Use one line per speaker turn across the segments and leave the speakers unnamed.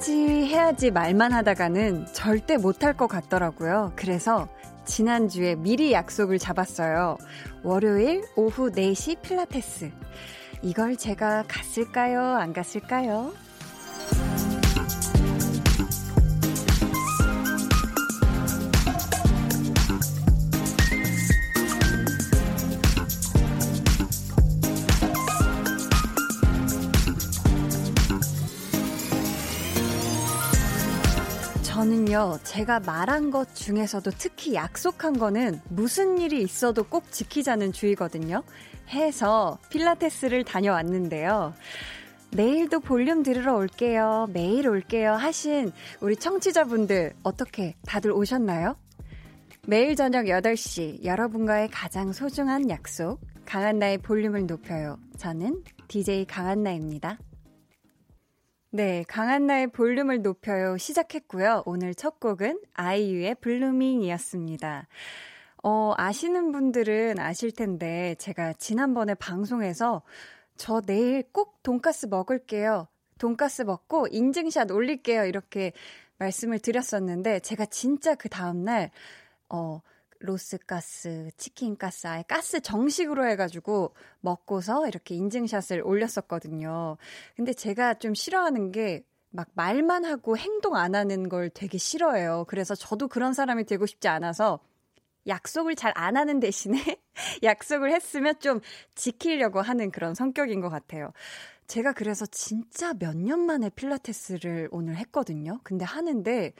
해야지, 해야지 말만 하다가는 절대 못할 것 같더라고요. 그래서 지난주에 미리 약속을 잡았어요. 월요일 오후 4시 필라테스. 이걸 제가 갔을까요? 안 갔을까요? 저는요, 제가 말한 것 중에서도 특히 약속한 거는 무슨 일이 있어도 꼭 지키자는 주의거든요. 해서 필라테스를 다녀왔는데요. 내일도 볼륨 들으러 올게요. 매일 올게요. 하신 우리 청취자분들 어떻게 다들 오셨나요? 매일 저녁 8시 여러분과의 가장 소중한 약속 강한나의 볼륨을 높여요. 저는 DJ 강한나입니다. 네, 강한나의 볼륨을 높여요 시작했고요. 오늘 첫 곡은 아이유의 블루밍이었습니다. 어, 아시는 분들은 아실 텐데 제가 지난번에 방송에서 저 내일 꼭 돈가스 먹을게요. 돈가스 먹고 인증샷 올릴게요. 이렇게 말씀을 드렸었는데 제가 진짜 그 다음 날 어 로스가스, 치킨가스, 아예 가스 정식으로 해가지고 먹고서 이렇게 인증샷을 올렸었거든요. 근데 제가 좀 싫어하는 게 막 말만 하고 행동 안 하는 걸 되게 싫어해요. 그래서 저도 그런 사람이 되고 싶지 않아서 약속을 잘 안 하는 대신에 약속을 했으면 좀 지키려고 하는 그런 성격인 것 같아요. 제가 그래서 진짜 몇 년 만에 필라테스를 오늘 했거든요. 근데 하는데,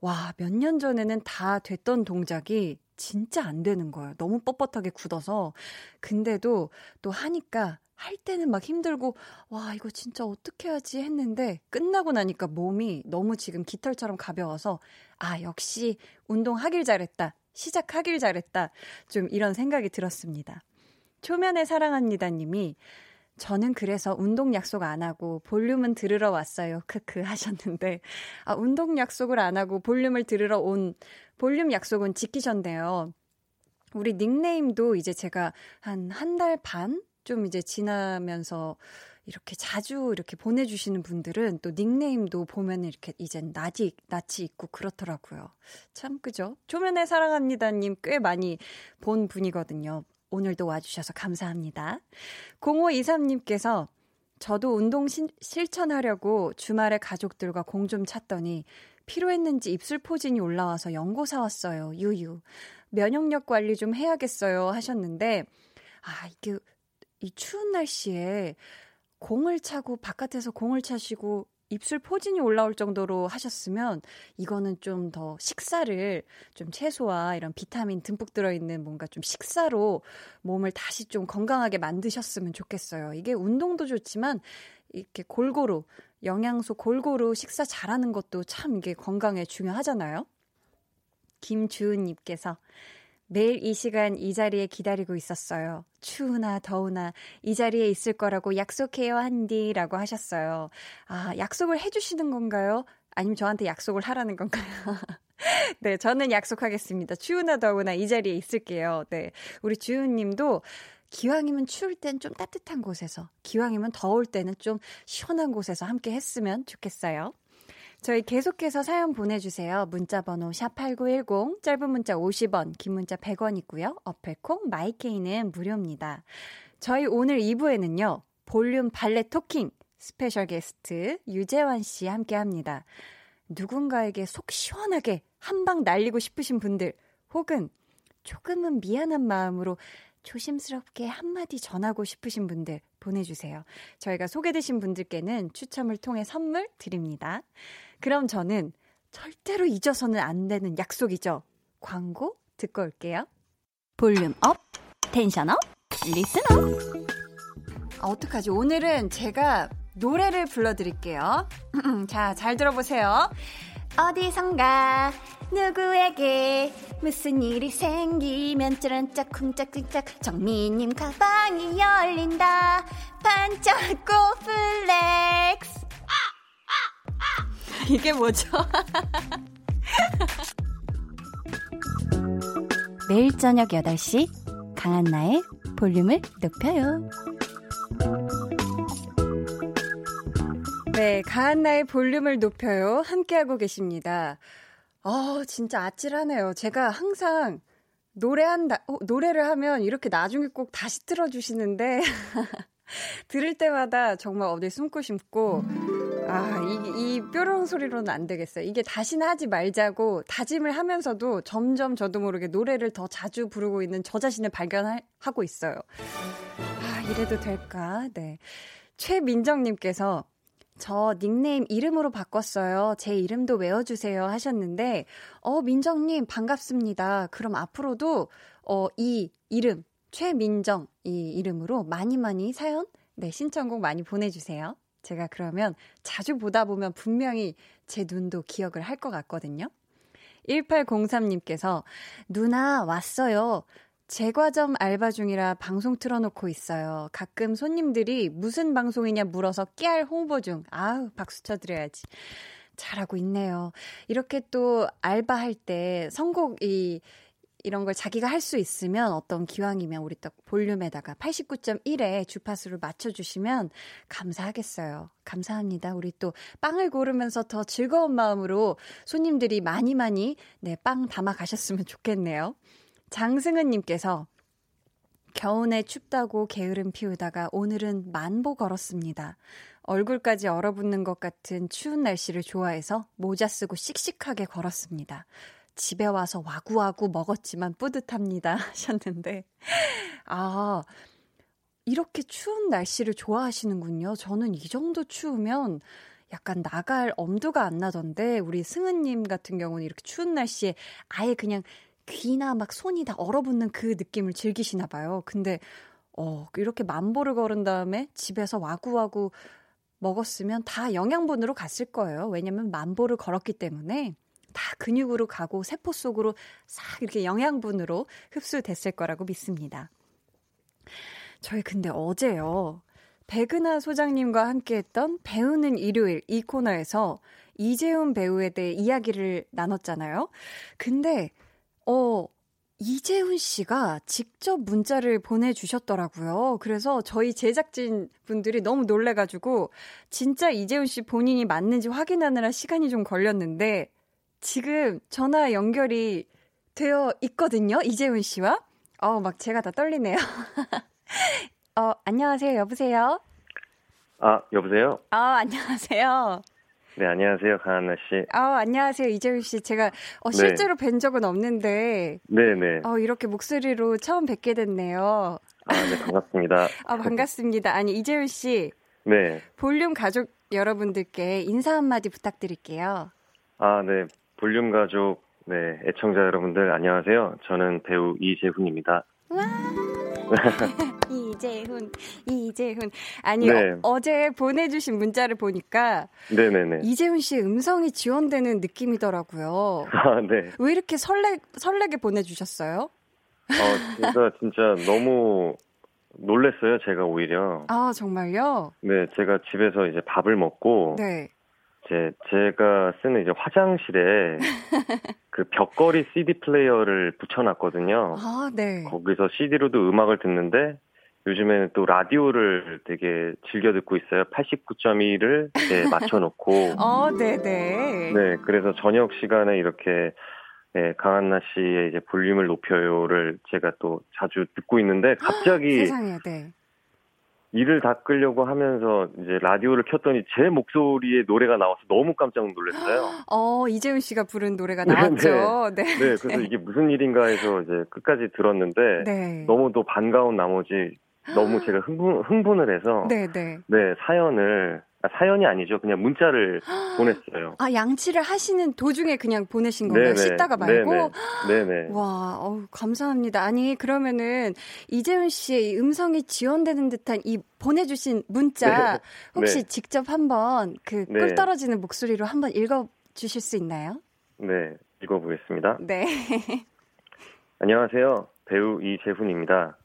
와, 몇 년 전에는 다 됐던 동작이 진짜 안 되는 거예요. 너무 뻣뻣하게 굳어서. 근데도 또 하니까 할 때는 막 힘들고, 와, 이거 진짜 어떻게 하지 했는데, 끝나고 나니까 몸이 너무 지금 깃털처럼 가벼워서, 아, 역시 운동하길 잘했다. 시작하길 잘했다. 좀 이런 생각이 들었습니다. 초면에 사랑합니다 님이, 저는 그래서 운동 약속 안 하고 볼륨은 들으러 왔어요. 크크 하셨는데, 아, 운동 약속을 안 하고 볼륨을 들으러 온 볼륨 약속은 지키셨네요. 우리 닉네임도 이제 제가 한 한 달 반? 좀 이제 지나면서 이렇게 자주 이렇게 보내주시는 분들은 또 닉네임도 보면 이렇게 이젠 낯이, 낯이 있고 그렇더라고요. 참, 그죠? 초면에 사랑합니다님 꽤 많이 본 분이거든요. 오늘도 와주셔서 감사합니다. 0523님께서 저도 운동 신, 실천하려고 주말에 가족들과 공좀 찼더니 필요했는지 입술 포진이 올라와서 연고 사왔어요. 유유. 면역력 관리 좀 해야겠어요. 하셨는데, 아, 이게, 이 추운 날씨에 공을 차고 바깥에서 공을 차시고 입술 포진이 올라올 정도로 하셨으면 이거는 좀 더 식사를 좀 채소와 이런 비타민 듬뿍 들어있는 뭔가 좀 식사로 몸을 다시 좀 건강하게 만드셨으면 좋겠어요. 이게 운동도 좋지만 이렇게 골고루 영양소 골고루 식사 잘하는 것도 참 이게 건강에 중요하잖아요. 김주은님께서 매일 이 시간 이 자리에 기다리고 있었어요. 추우나 더우나 이 자리에 있을 거라고 약속해요, 한디. 라고 하셨어요. 아, 약속을 해주시는 건가요? 아니면 저한테 약속을 하라는 건가요? 네, 저는 약속하겠습니다. 추우나 더우나 이 자리에 있을게요. 네. 우리 주은 님도 기왕이면 추울 땐 좀 따뜻한 곳에서, 기왕이면 더울 때는 좀 시원한 곳에서 함께 했으면 좋겠어요. 저희 계속해서 사연 보내주세요. 문자번호 샵8910, 짧은 문자 50원, 긴 문자 100원 있고요. 어플콩, 마이케이는 무료입니다. 저희 오늘 2부에는요, 볼륨 빨래 talking special guest 유재환 씨 함께 합니다. 누군가에게 속 시원하게 한 방 날리고 싶으신 분들, 혹은 조금은 미안한 마음으로 조심스럽게 한마디 전하고 싶으신 분들 보내주세요. 저희가 소개되신 분들께는 추첨을 통해 선물 드립니다. 그럼 저는 절대로 잊어서는 안 되는 약속이죠. 광고 듣고 올게요. Volume up, tension up, listen up. 아, 어떡하지? 오늘은 제가 노래를 불러드릴게요. 자, 잘 들어보세요. 어디선가 누구에게 무슨 일이 생기면 쩌른짝 쿵짝쿵짝 정민님 가방이 열린다 반짝고 플렉스 이게 뭐죠? 매일 저녁 8시 강한나의 볼륨을 높여요. 네, 가한나의 볼륨을 높여요. 함께하고 계십니다. 어, 진짜 아찔하네요. 제가 항상 노래한다, 어, 노래를 하면 이렇게 나중에 꼭 다시 틀어주시는데, 들을 때마다 정말 어디 숨고 싶고, 아, 이, 이 뾰롱 소리로는 안 되겠어요. 이게 다시는 하지 말자고 다짐을 하면서도 점점 저도 모르게 노래를 더 자주 부르고 있는 저 자신을 발견하고 있어요. 아, 이래도 될까? 네. 최민정님께서 저 닉네임 이름으로 바꿨어요. 제 이름도 외워주세요 하셨는데, 어, 민정님 반갑습니다. 그럼 앞으로도, 어, 이 이름, 최민정 이 이름으로 많이 많이 사연, 네, 신청곡 많이 보내주세요. 제가 그러면 자주 보다 보면 분명히 제 눈도 기억을 할 것 같거든요. 1803님께서, 누나, 왔어요. 제과점 알바 중이라 방송 틀어놓고 있어요. 가끔 손님들이 무슨 방송이냐 물어서 깨알 홍보 중. 아우, 박수 쳐드려야지. 잘하고 있네요. 이렇게 또 알바할 때 선곡이 이런 걸 자기가 할 수 있으면 어떤 기왕이면 우리 또 볼륨에다가 89.1에 주파수를 맞춰주시면 감사하겠어요. 감사합니다. 우리 또 빵을 고르면서 더 즐거운 마음으로 손님들이 많이 많이 네, 빵 담아 가셨으면 좋겠네요. 장승은님께서 겨우내 춥다고 게으름 피우다가 오늘은 만보 걸었습니다. 얼굴까지 얼어붙는 것 같은 추운 날씨를 좋아해서 모자 쓰고 씩씩하게 걸었습니다. 집에 와서 와구와구 먹었지만 뿌듯합니다. 하셨는데, 아, 이렇게 추운 날씨를 좋아하시는군요. 저는 이 정도 추우면 약간 나갈 엄두가 안 나던데, 우리 승은님 같은 경우는 이렇게 추운 날씨에 아예 그냥 귀나 막 손이 다 얼어붙는 그 느낌을 즐기시나 봐요. 근데 어, 이렇게 만보를 걸은 다음에 집에서 와구와구 먹었으면 다 영양분으로 갔을 거예요. 왜냐면 만보를 걸었기 때문에 다 근육으로 가고 세포 속으로 싹 이렇게 영양분으로 흡수됐을 거라고 믿습니다. 저희 근데 어제요. 백은하 소장님과 함께 했던 배우는 일요일 이 코너에서 이재훈 배우에 대해 이야기를 나눴잖아요. 근데 어, 이재훈 씨가 직접 문자를 보내주셨더라고요. 그래서 저희 제작진 분들이 너무 놀래가지고, 진짜 이재훈 씨 본인이 맞는지 확인하느라 시간이 좀 걸렸는데, 지금 전화 연결이 되어 있거든요. 이재훈 씨와. 어, 막 제가 다 떨리네요. 어, 안녕하세요. 여보세요?
아, 여보세요?
아, 안녕하세요.
네, 안녕하세요. 강한나 씨.
아, 안녕하세요. 이재훈 씨. 제가 어, 네. 실제로 네. 뵌 적은 없는데.
네네.
어, 이렇게 목소리로 처음 뵙게 됐네요.
아, 네, 반갑습니다.
아, 반갑습니다. 아니, 이재훈 씨.
네.
볼륨 가족 여러분들께 인사 한마디 부탁드릴게요.
아, 네. 볼륨 가족, 네. 애청자 여러분들, 안녕하세요. 저는 배우 이재훈입니다. 와.
이재훈, 이재훈. 아니, 네. 어, 제 보내주신 문자를 보니까.
네네네.
이재훈 씨의 음성이 지원되는 느낌이더라고요.
아, 네.
왜 이렇게 설레, 설레게 보내주셨어요?
어, 진짜, 진짜 너무 놀랬어요, 제가 오히려.
아, 정말요?
네, 제가 집에서 이제 밥을 먹고. 네. 제, 제가 쓰는 이제 화장실에 그 벽걸이 CD 플레이어를 붙여놨거든요.
아, 네.
거기서 CD로도 음악을 듣는데 요즘에는 또 라디오를 되게 즐겨 듣고 있어요. 89.1을 이제 맞춰놓고.
어, 네네. 네.
네, 그래서 저녁 시간에 이렇게 네, 강한나 씨의 이제 볼륨을 높여요를 제가 또 자주 듣고 있는데 갑자기
세상에, 네.
이를 닦으려고 하면서 이제 라디오를 켰더니 제 목소리의 노래가 나와서 너무 깜짝 놀랐어요.
어, 이재훈 씨가 부른 노래가 네, 나왔죠.
네. 네. 네 그래서 이게 무슨 일인가 해서 이제 끝까지 들었는데 네. 너무 또 반가운 나머지 너무 제가 흥분, 흥분을 해서
네, 네.
네, 사연을 아, 사연이 아니죠. 그냥 문자를 보냈어요.
아, 양치를 하시는 도중에 그냥 보내신 건가요? 네네, 씻다가 말고? 네네.
네네.
와, 어우, 감사합니다. 아니, 그러면은 이재훈 씨의 음성이 지원되는 듯한 이 보내주신 문자 네. 혹시 네. 직접 한번 그 꿀 떨어지는 목소리로 한번 읽어 주실 수 있나요?
네, 읽어보겠습니다.
네.
안녕하세요. 배우 이재훈입니다.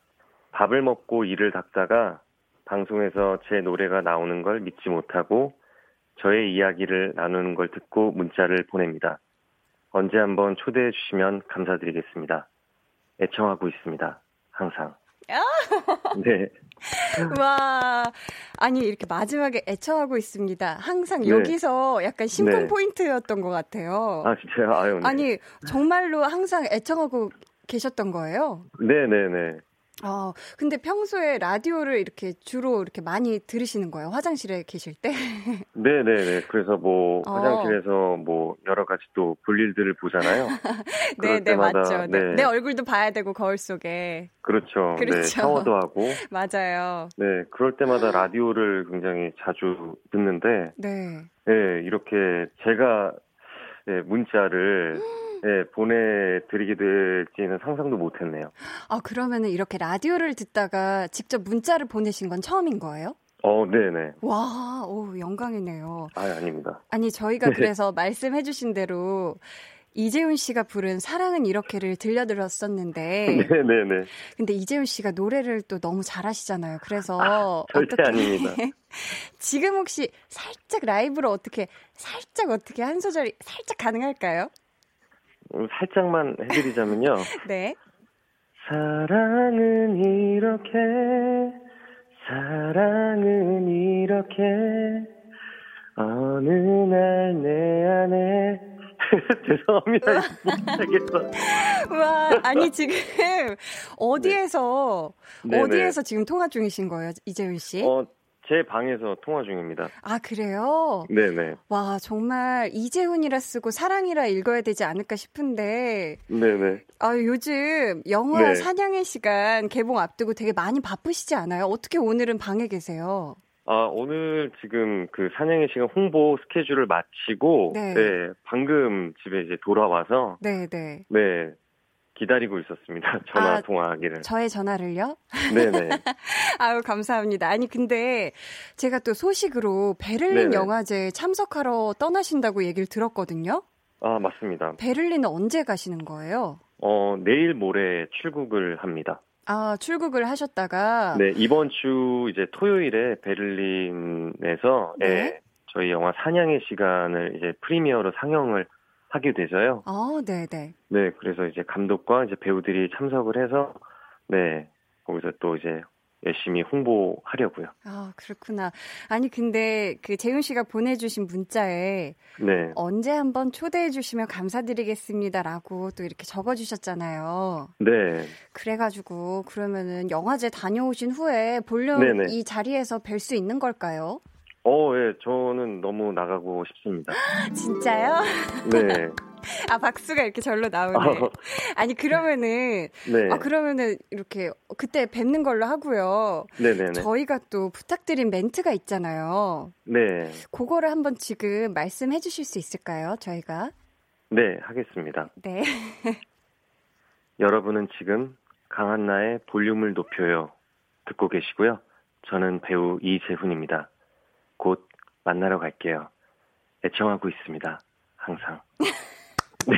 밥을 먹고 이를 닦다가 방송에서 제 노래가 나오는 걸 믿지 못하고 저의 이야기를 나누는 걸 듣고 문자를 보냅니다. 언제 한번 초대해 주시면 감사드리겠습니다. 애청하고 있습니다. 항상.
네. 와, 아니 이렇게 마지막에 애청하고 있습니다. 항상 네. 여기서 약간 심쿵 네. 포인트였던 것 같아요.
아 진짜요? 아유. 네.
아니 정말로 항상 애청하고 계셨던 거예요?
네, 네, 네.
아, 근데 평소에 라디오를 이렇게 주로 이렇게 많이 들으시는 거예요? 화장실에 계실 때?
네, 네, 네. 그래서 뭐 어. 화장실에서 뭐 여러 가지 또 볼일들을 보잖아요.
네, 네, 맞죠. 네. 네. 내 얼굴도 봐야 되고 거울 속에.
그렇죠. 네, 그렇죠. 네, 샤워도 하고.
맞아요.
네, 그럴 때마다 라디오를 굉장히 자주 듣는데 네. 네, 이렇게 제가 네, 문자를 네, 보내드리게 될지는 상상도 못했네요.
아 그러면은 이렇게 라디오를 듣다가 직접 문자를 보내신 건 처음인 거예요?
어, 네네.
와, 오, 영광이네요.
아, 아닙니다.
아니, 저희가 네. 그래서 말씀해주신 대로 이재훈 씨가 부른 사랑은 이렇게를 들려드렸었는데.
네네네.
근데 이재훈 씨가 노래를 또 너무 잘하시잖아요. 그래서.
아, 절대 어떻게, 아닙니다.
지금 혹시 살짝 라이브로 어떻게, 살짝 어떻게 한 소절 살짝 가능할까요?
음, 살짝만 해드리자면요.
네.
사랑은 이렇게, 사랑은 이렇게, 어느 날 내 안에, 죄송합니다. 못하겠어.
와, 아니, 지금, 어디에서, 네. 어디에서 지금 통화 중이신 거예요, 이재훈 씨?
어, 제 방에서 통화 중입니다.
아, 그래요?
네네.
와, 정말 이재훈이라 쓰고 사랑이라 읽어야 되지 않을까 싶은데.
네네.
아, 요즘 영화 네. 사냥의 시간 개봉 앞두고 되게 많이 바쁘시지 않아요? 어떻게 오늘은 방에 계세요?
아, 오늘 지금 그 사냥의 시간 홍보 스케줄을 마치고, 네. 네 방금 집에 이제 돌아와서,
네네. 네.
네, 기다리고 있었습니다. 전화 아, 통화하기를.
저의 전화를요?
네네.
아유, 감사합니다. 아니, 근데 제가 또 소식으로 베를린 네네. 영화제 참석하러 떠나신다고 얘기를 들었거든요.
아, 맞습니다.
베를린은 언제 가시는 거예요?
어, 내일 모레 출국을 합니다.
아, 출국을 하셨다가?
네, 이번 주 이제 토요일에 베를린에서 네. 예, 저희 영화 사냥의 시간을 이제 프리미어로 상영을 하게 돼서요.
아, 네, 네.
네, 그래서 이제 감독과 이제 배우들이 참석을 해서 네, 거기서 또 이제 열심히 홍보하려고요.
아, 그렇구나. 아니, 근데 그 재훈 씨가 보내주신 문자에 네. 언제 한번 초대해 주시면 감사드리겠습니다라고 또 이렇게 적어주셨잖아요.
네.
그래가지고 그러면은 영화제 다녀오신 후에 네네. 이 자리에서 뵐 수 있는 걸까요?
어, 예, 저는 너무 나가고 싶습니다.
진짜요?
네.
아, 박수가 이렇게 절로 나오네. 어. 아니, 그러면은, 네. 아, 그러면은, 이렇게, 그때 뵙는 걸로 하고요.
네네네.
저희가 또 부탁드린 멘트가 있잖아요.
네.
그거를 한번 지금 말씀해 주실 수 있을까요, 저희가?
네, 하겠습니다.
네.
여러분은 지금 강한나의 볼륨을 높여요. 듣고 계시고요. 저는 배우 이재훈입니다. 곧 만나러 갈게요. 애청하고 있습니다. 항상. 네.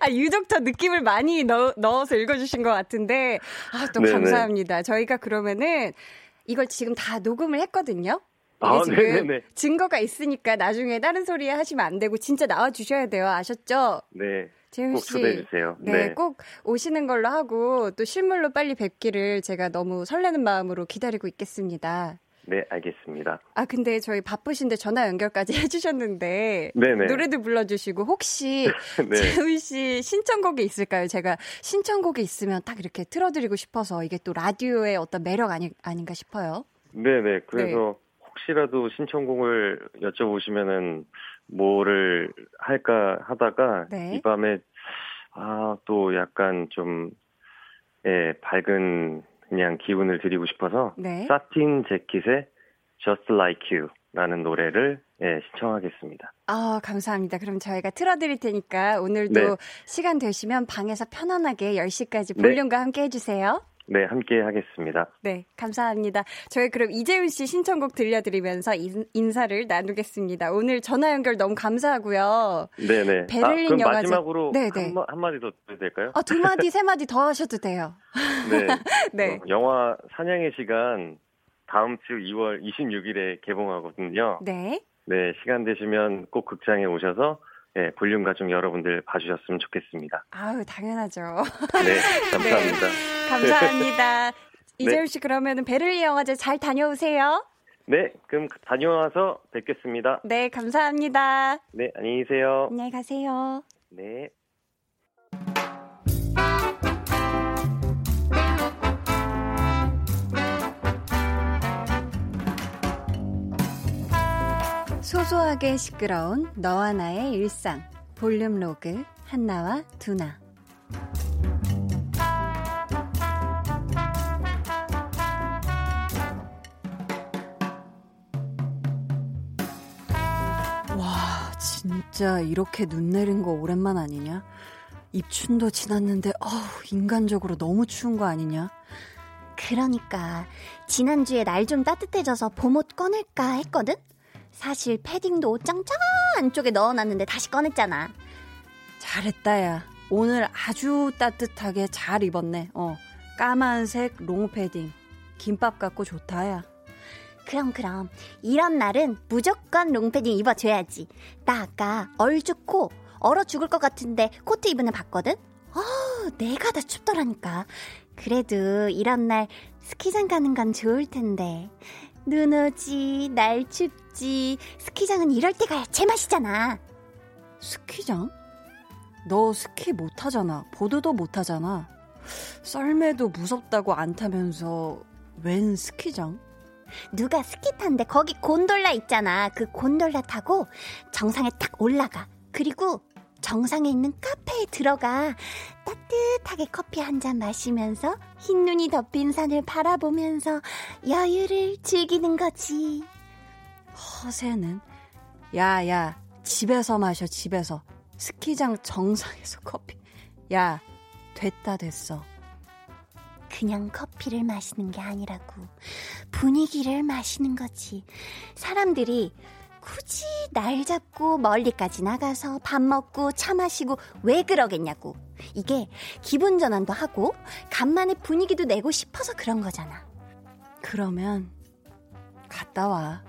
아, 유독 더 느낌을 많이 넣, 어서 읽어주신 것 같은데, 아, 또 네네. 감사합니다. 저희가 그러면은 이걸 지금 다 녹음을 했거든요. 아, 지금 네네네. 증거가 있으니까 나중에 다른 소리 하시면 안 되고 진짜 나와 주셔야 돼요. 아셨죠?
네. 재훈 씨.
네, 네, 꼭 오시는 걸로 하고 또 실물로 빨리 뵙기를 제가 너무 설레는 마음으로 기다리고 있겠습니다.
네, 알겠습니다.
아, 근데 저희 바쁘신데 전화 연결까지 해주셨는데. 네네. 노래도 불러주시고, 혹시, 네. 재훈 씨 신청곡이 있을까요? 제가 신청곡이 있으면 딱 이렇게 틀어드리고 싶어서 이게 또 라디오의 어떤 매력 아니, 아닌가 싶어요.
네네. 그래서 네. 혹시라도 신청곡을 여쭤보시면은 뭐를 할까 하다가 네. 이 밤에 아, 또 약간 좀, 예, 밝은 그냥 기운을 드리고 싶어서 네. 사틴 재킷의 Just Like You 라는 노래를 예, 신청하겠습니다.
아, 감사합니다. 그럼 저희가 틀어드릴 테니까 오늘도 네. 시간 되시면 방에서 편안하게 10시까지 볼륨과 네. 함께 해주세요.
네, 함께 하겠습니다.
네, 감사합니다. 저희 그럼 이재훈 씨 신청곡 들려드리면서 인, 사를 나누겠습니다. 오늘 전화 연결 너무 감사하고요.
네 네.
베를린 아,
그럼
영화제.
마지막으로 네네. 한, 한 마디 더 드려도 될까요?
아, 두 마디, 세 마디 더 하셔도 돼요.
네. 네. 어, 영화 사냥의 시간 다음 주 2월 26일에 개봉하거든요.
네.
네, 시간 되시면 꼭 극장에 오셔서 네, 볼륨 가족 여러분들 봐주셨으면 좋겠습니다.
아유, 당연하죠.
네, 감사합니다.
네, 감사합니다. 네. 이재율 씨 그러면은 베를린 영화제 잘 다녀오세요.
네, 그럼 다녀와서 뵙겠습니다.
네, 감사합니다.
네, 안녕히 계세요.
안녕히 가세요.
네.
소소하게 시끄러운 너와 나의 일상 볼륨 로그 한나와 두나 와 진짜 이렇게 눈 내린 거 오랜만 아니냐? 입춘도 지났는데 어우 인간적으로 너무 추운 거 아니냐?
그러니까 지난주에 날 좀 따뜻해져서 봄옷 꺼낼까 했거든? 사실 패딩도 옷장장 안쪽에 넣어놨는데 다시 꺼냈잖아.
잘했다, 야. 오늘 아주 따뜻하게 잘 입었네. 어. 까만색 롱 패딩. 김밥 같고 좋다, 야.
그럼, 그럼. 이런 날은 무조건 롱패딩 입어줘야지. 나 아까 얼죽고 얼어 죽을 것 같은데 코트 입은 애 봤거든? 어, 내가 다 춥더라니까. 그래도 이런 날 스키장 가는 건 좋을 텐데. 눈 오지, 날 춥지. 스키장은 이럴 때 가야 제맛이잖아.
스키장? 너 스키 못하잖아. 보드도 못하잖아. 썰매도 무섭다고 안 타면서 웬 스키장?
누가 스키 탄데 거기 곤돌라 있잖아. 그 곤돌라 타고 정상에 딱 올라가. 그리고 정상에 있는 카페에 들어가 따뜻하게 커피 한 잔 마시면서 흰 눈이 덮인 산을 바라보면서 여유를 즐기는 거지.
허세는 야야 집에서 마셔 집에서 스키장 정상에서 커피 야 됐다 됐어.
그냥 커피를 마시는 게 아니라고 분위기를 마시는 거지. 사람들이 굳이 날 잡고 멀리까지 나가서 밥 먹고 차 마시고 왜 그러겠냐고. 이게 기분 전환도 하고 간만에 분위기도 내고 싶어서 그런 거잖아.
그러면 갔다 와.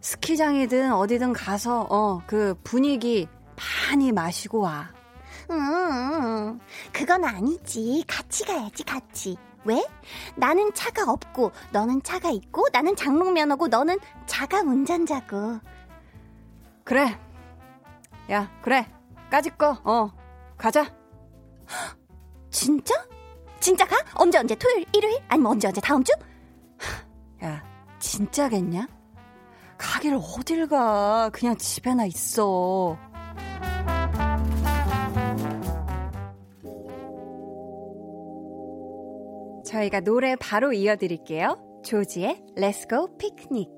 스키장이든 어디든 가서 어 그 분위기 많이 마시고 와.
음, 그건 아니지. 같이 가야지, 같이. 왜? 나는 차가 없고, 너는 차가 있고, 나는 장롱면허고, 너는 자가 운전자고.
그래. 야, 그래. 까짓 거, 어, 가자.
진짜? 진짜 가? 언제 언제? 토요일, 일요일? 아니면 언제 언제? 다음 주?
야, 진짜겠냐? 가길 어딜 가. 그냥 집에나 있어. 저희가 노래 바로 이어드릴게요. 조지의 Let's Go Picnic.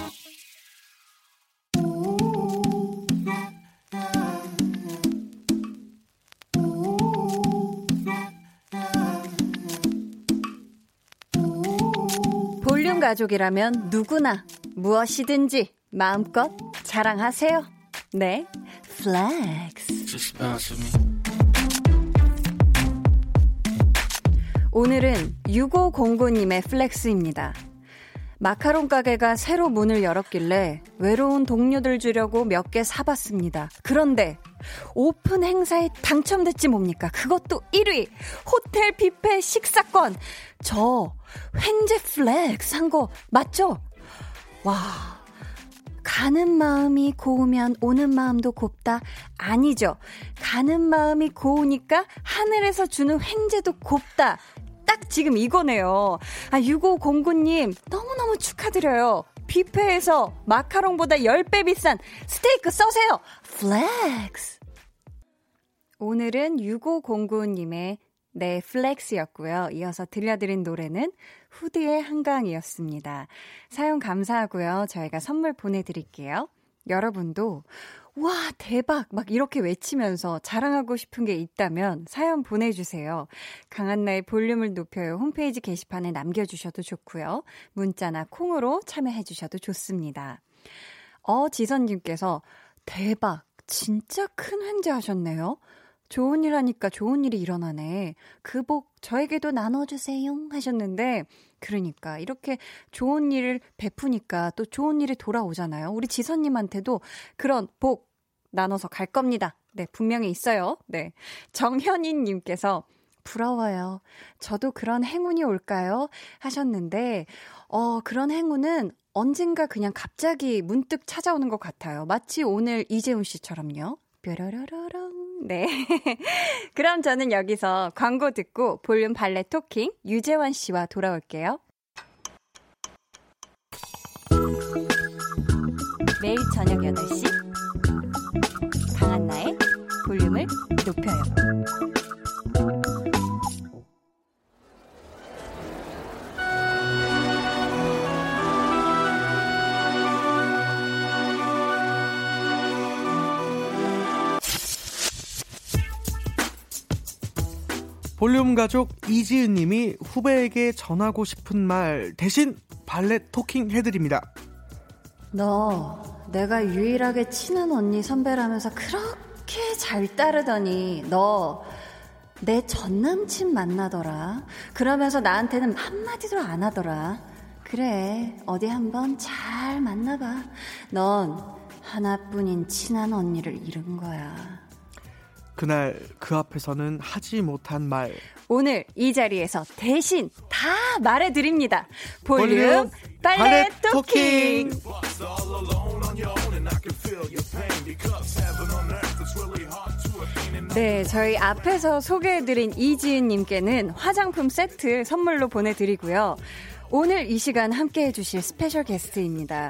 가족이라면 누구나 무엇이든지 마음껏 자랑하세요. 네, flex. 오늘은 6509님의 flex입니다. 마카롱 가게가 새로 문을 열었길래 외로운 동료들 주려고 몇 개 사봤습니다. 그런데 오픈 행사에 당첨됐지 뭡니까? 그것도 1위! 호텔 뷔페 식사권! 저 횡재 flex 한 거 맞죠? 와, 가는 마음이 고우면 오는 마음도 곱다. 아니죠. 가는 마음이 고우니까 하늘에서 주는 횡재도 곱다. 딱 지금 이거네요. 아, 6509님, 너무너무 축하드려요. 뷔페에서 마카롱보다 10배 비싼 스테이크 써세요. Flex. 오늘은 6509님의 네, 플렉스였고요. 이어서 들려드린 노래는 후드의 한강이었습니다. 사용 감사하고요. 저희가 선물 보내드릴게요. 여러분도 와, 대박! 막 이렇게 외치면서 자랑하고 싶은 게 있다면 사연 보내주세요. 강한나의 볼륨을 높여요. 홈페이지 게시판에 남겨주셔도 좋고요. 문자나 콩으로 참여해주셔도 좋습니다. 어, 지선님께서 대박! 진짜 큰 횡재 하셨네요. 좋은 일 하니까 좋은 일이 일어나네. 그 복 저에게도 나눠주세요. 하셨는데, 그러니까 이렇게 좋은 일을 베푸니까 또 좋은 일이 돌아오잖아요. 우리 지선님한테도 그런 복 나눠서 갈 겁니다. 네, 분명히 있어요. 네. 정현인님께서 부러워요. 저도 그런 행운이 올까요? 하셨는데, 어, 그런 행운은 언젠가 그냥 갑자기 문득 찾아오는 것 같아요. 마치 오늘 이재훈 씨처럼요. 뾰로로로롱. 네. 그럼 저는 여기서 광고 듣고 볼륨 발레 토킹 유재환 씨와 돌아올게요. 매일 저녁 8시 강한나의 볼륨을 높여요.
볼륨 가족 이지은 님이 후배에게 전하고 싶은 말 대신 발레 토킹 해드립니다.
너 내가 유일하게 친한 언니 선배라면서 그렇게 잘 따르더니 너 내 전 남친 만나더라. 그러면서 나한테는 한마디도 안 하더라. 그래, 어디 한번 잘 만나봐. 넌 하나뿐인 친한 언니를 잃은 거야.
그날 그 앞에서는 하지 못한 말.
오늘 이 자리에서 대신 다 말해드립니다. 볼륨, 빨래 talking. 네, 저희 앞에서 소개해드린 이지은님께는 화장품 세트 선물로 보내드리고요. 오늘 이 시간 함께 해주실 special guest입니다.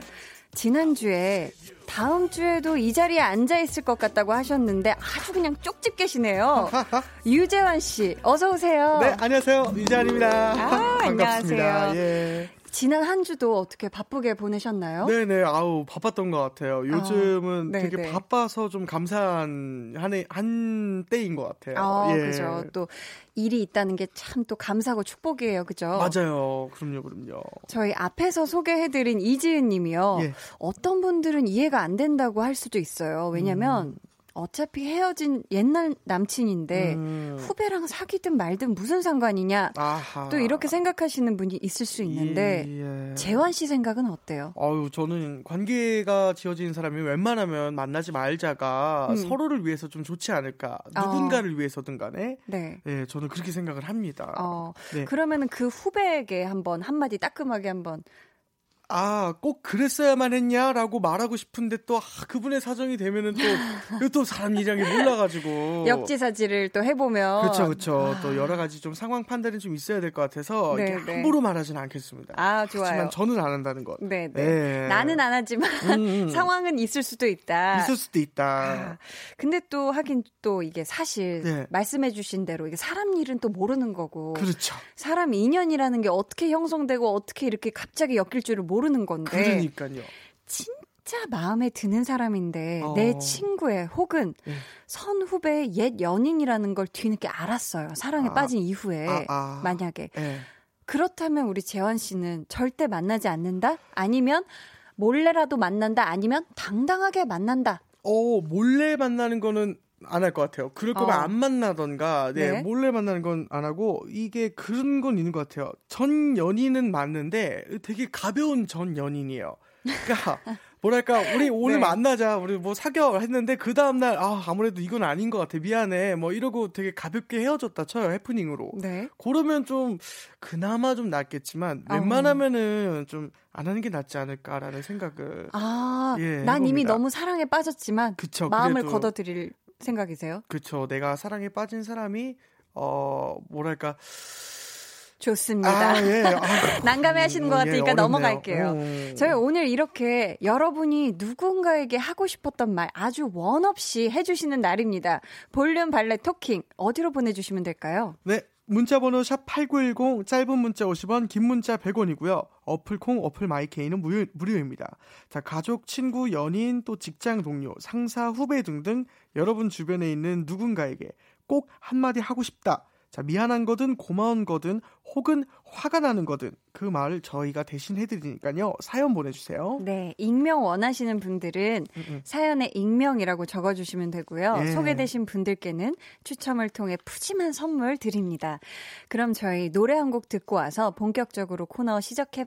지난주에 다음 주에도 이 자리에 앉아 있을 것 같다고 하셨는데 아주 그냥 쪽집 계시네요. 유재환 씨, 어서 오세요.
네, 안녕하세요. 유재환입니다.
아, 안녕하세요. 예. 지난 한 주도 어떻게 바쁘게 보내셨나요?
네네, 아우, 바빴던 것 같아요. 요즘은 아, 되게 바빠서 좀 감사한 한, 해, 한 때인 것 같아요.
아, 예. 그죠. 또 일이 있다는 게 참 또 감사하고 축복이에요. 그죠?
맞아요. 그럼요, 그럼요.
저희 앞에서 소개해드린 이지은 님이요. 예. 어떤 분들은 이해가 안 된다고 할 수도 있어요. 왜냐면, 음. 어차피 헤어진 옛날 남친인데 음. 후배랑 사귀든 말든 무슨 상관이냐 아하. 또 이렇게 생각하시는 분이 있을 수 있는데 예, 예. 재환 씨 생각은 어때요?
아유 저는 관계가 지어진 사람이 웬만하면 만나지 말자가 음. 서로를 위해서 좀 좋지 않을까 어. 누군가를 위해서든 간에 네. 예 저는 그렇게 생각을 합니다. 어.
네. 그러면은 그 후배에게 한번 한마디 따끔하게 한번
아, 꼭 그랬어야만 했냐라고 말하고 싶은데 또 아, 그분의 사정이 되면은 또 또 사람 이장이 몰라가지고
역지사지를 또 해보면
그렇죠, 그렇죠. 아. 또 여러 가지 좀 상황 판단이 좀 있어야 될 것 같아서 네, 네. 함부로 말하지는 않겠습니다.
아, 좋아요.
하지만 저는 안 한다는 것.
네, 네. 네. 나는 안 하지만 음, 음. 상황은 있을 수도 있다.
있을 수도 있다. 아,
근데 또 하긴 또 이게 사실 네. 말씀해주신 대로 이게 사람 일은 또 모르는 거고.
그렇죠.
사람 인연이라는 게 어떻게 형성되고 어떻게 이렇게 갑자기 엮일 줄을 모르는 모르는 건데.
그러니까요.
진짜 마음에 드는 사람인데 어. 내 친구의 혹은 네. 선후배의 옛 연인이라는 걸 뒤늦게 알았어요. 사랑에 아. 빠진 이후에 아, 아. 만약에 네. 그렇다면 우리 재환 씨는 절대 만나지 않는다? 아니면 몰래라도 만난다? 아니면 당당하게 만난다?
어 몰래 만나는 거는 안 할 것 같아요. 그럴 거면 어. 안 만나던가, 네, 네, 몰래 만나는 건 안 하고, 이게 그런 건 있는 것 같아요. 전 연인은 맞는데 되게 가벼운 전 연인이에요. 그러니까 뭐랄까 우리 오늘 네. 만나자 우리 뭐 사겨 했는데 그 다음 날 아 아무래도 이건 아닌 것 같아 미안해 뭐 이러고 되게 가볍게 헤어졌다 쳐요 해프닝으로. 네. 그러면 좀 그나마 좀 낫겠지만 어. 웬만하면은 좀 안 하는 게 낫지 않을까라는 생각을.
아, 예, 난 해봅니다. 이미 너무 사랑에 빠졌지만 그쵸, 마음을 걷어들일 생각이세요?
그쵸. 내가 사랑에 빠진 사람이 어 뭐랄까
좋습니다. 아, 예. 아, 난감해 하시는 것 같으니까 예, 넘어갈게요. 오. 저희 오늘 이렇게 여러분이 누군가에게 하고 싶었던 말 아주 원 없이 해주시는 날입니다. 볼륨 빨래 talking 어디로 보내주시면 될까요?
네. 문자번호 샵 8910 짧은 문자 50원 긴 문자 100원이고요. 어플 콩 어플 마이케이는 무료, 무료입니다. 자 가족 친구 연인 또 직장 동료 상사 후배 등등 여러분 주변에 있는 누군가에게 꼭 한마디 하고 싶다 자, 미안한 거든 고마운 거든 혹은 화가 나는 거든 그 말을 저희가 대신 해드리니까요. 사연 보내주세요.
네. 익명 원하시는 분들은 음음. 음. 사연에 익명이라고 적어주시면 되고요. 예. 소개되신 분들께는 추첨을 통해 푸짐한 선물 드립니다. 그럼 저희 노래 한 곡 듣고 와서 본격적으로 코너 시작해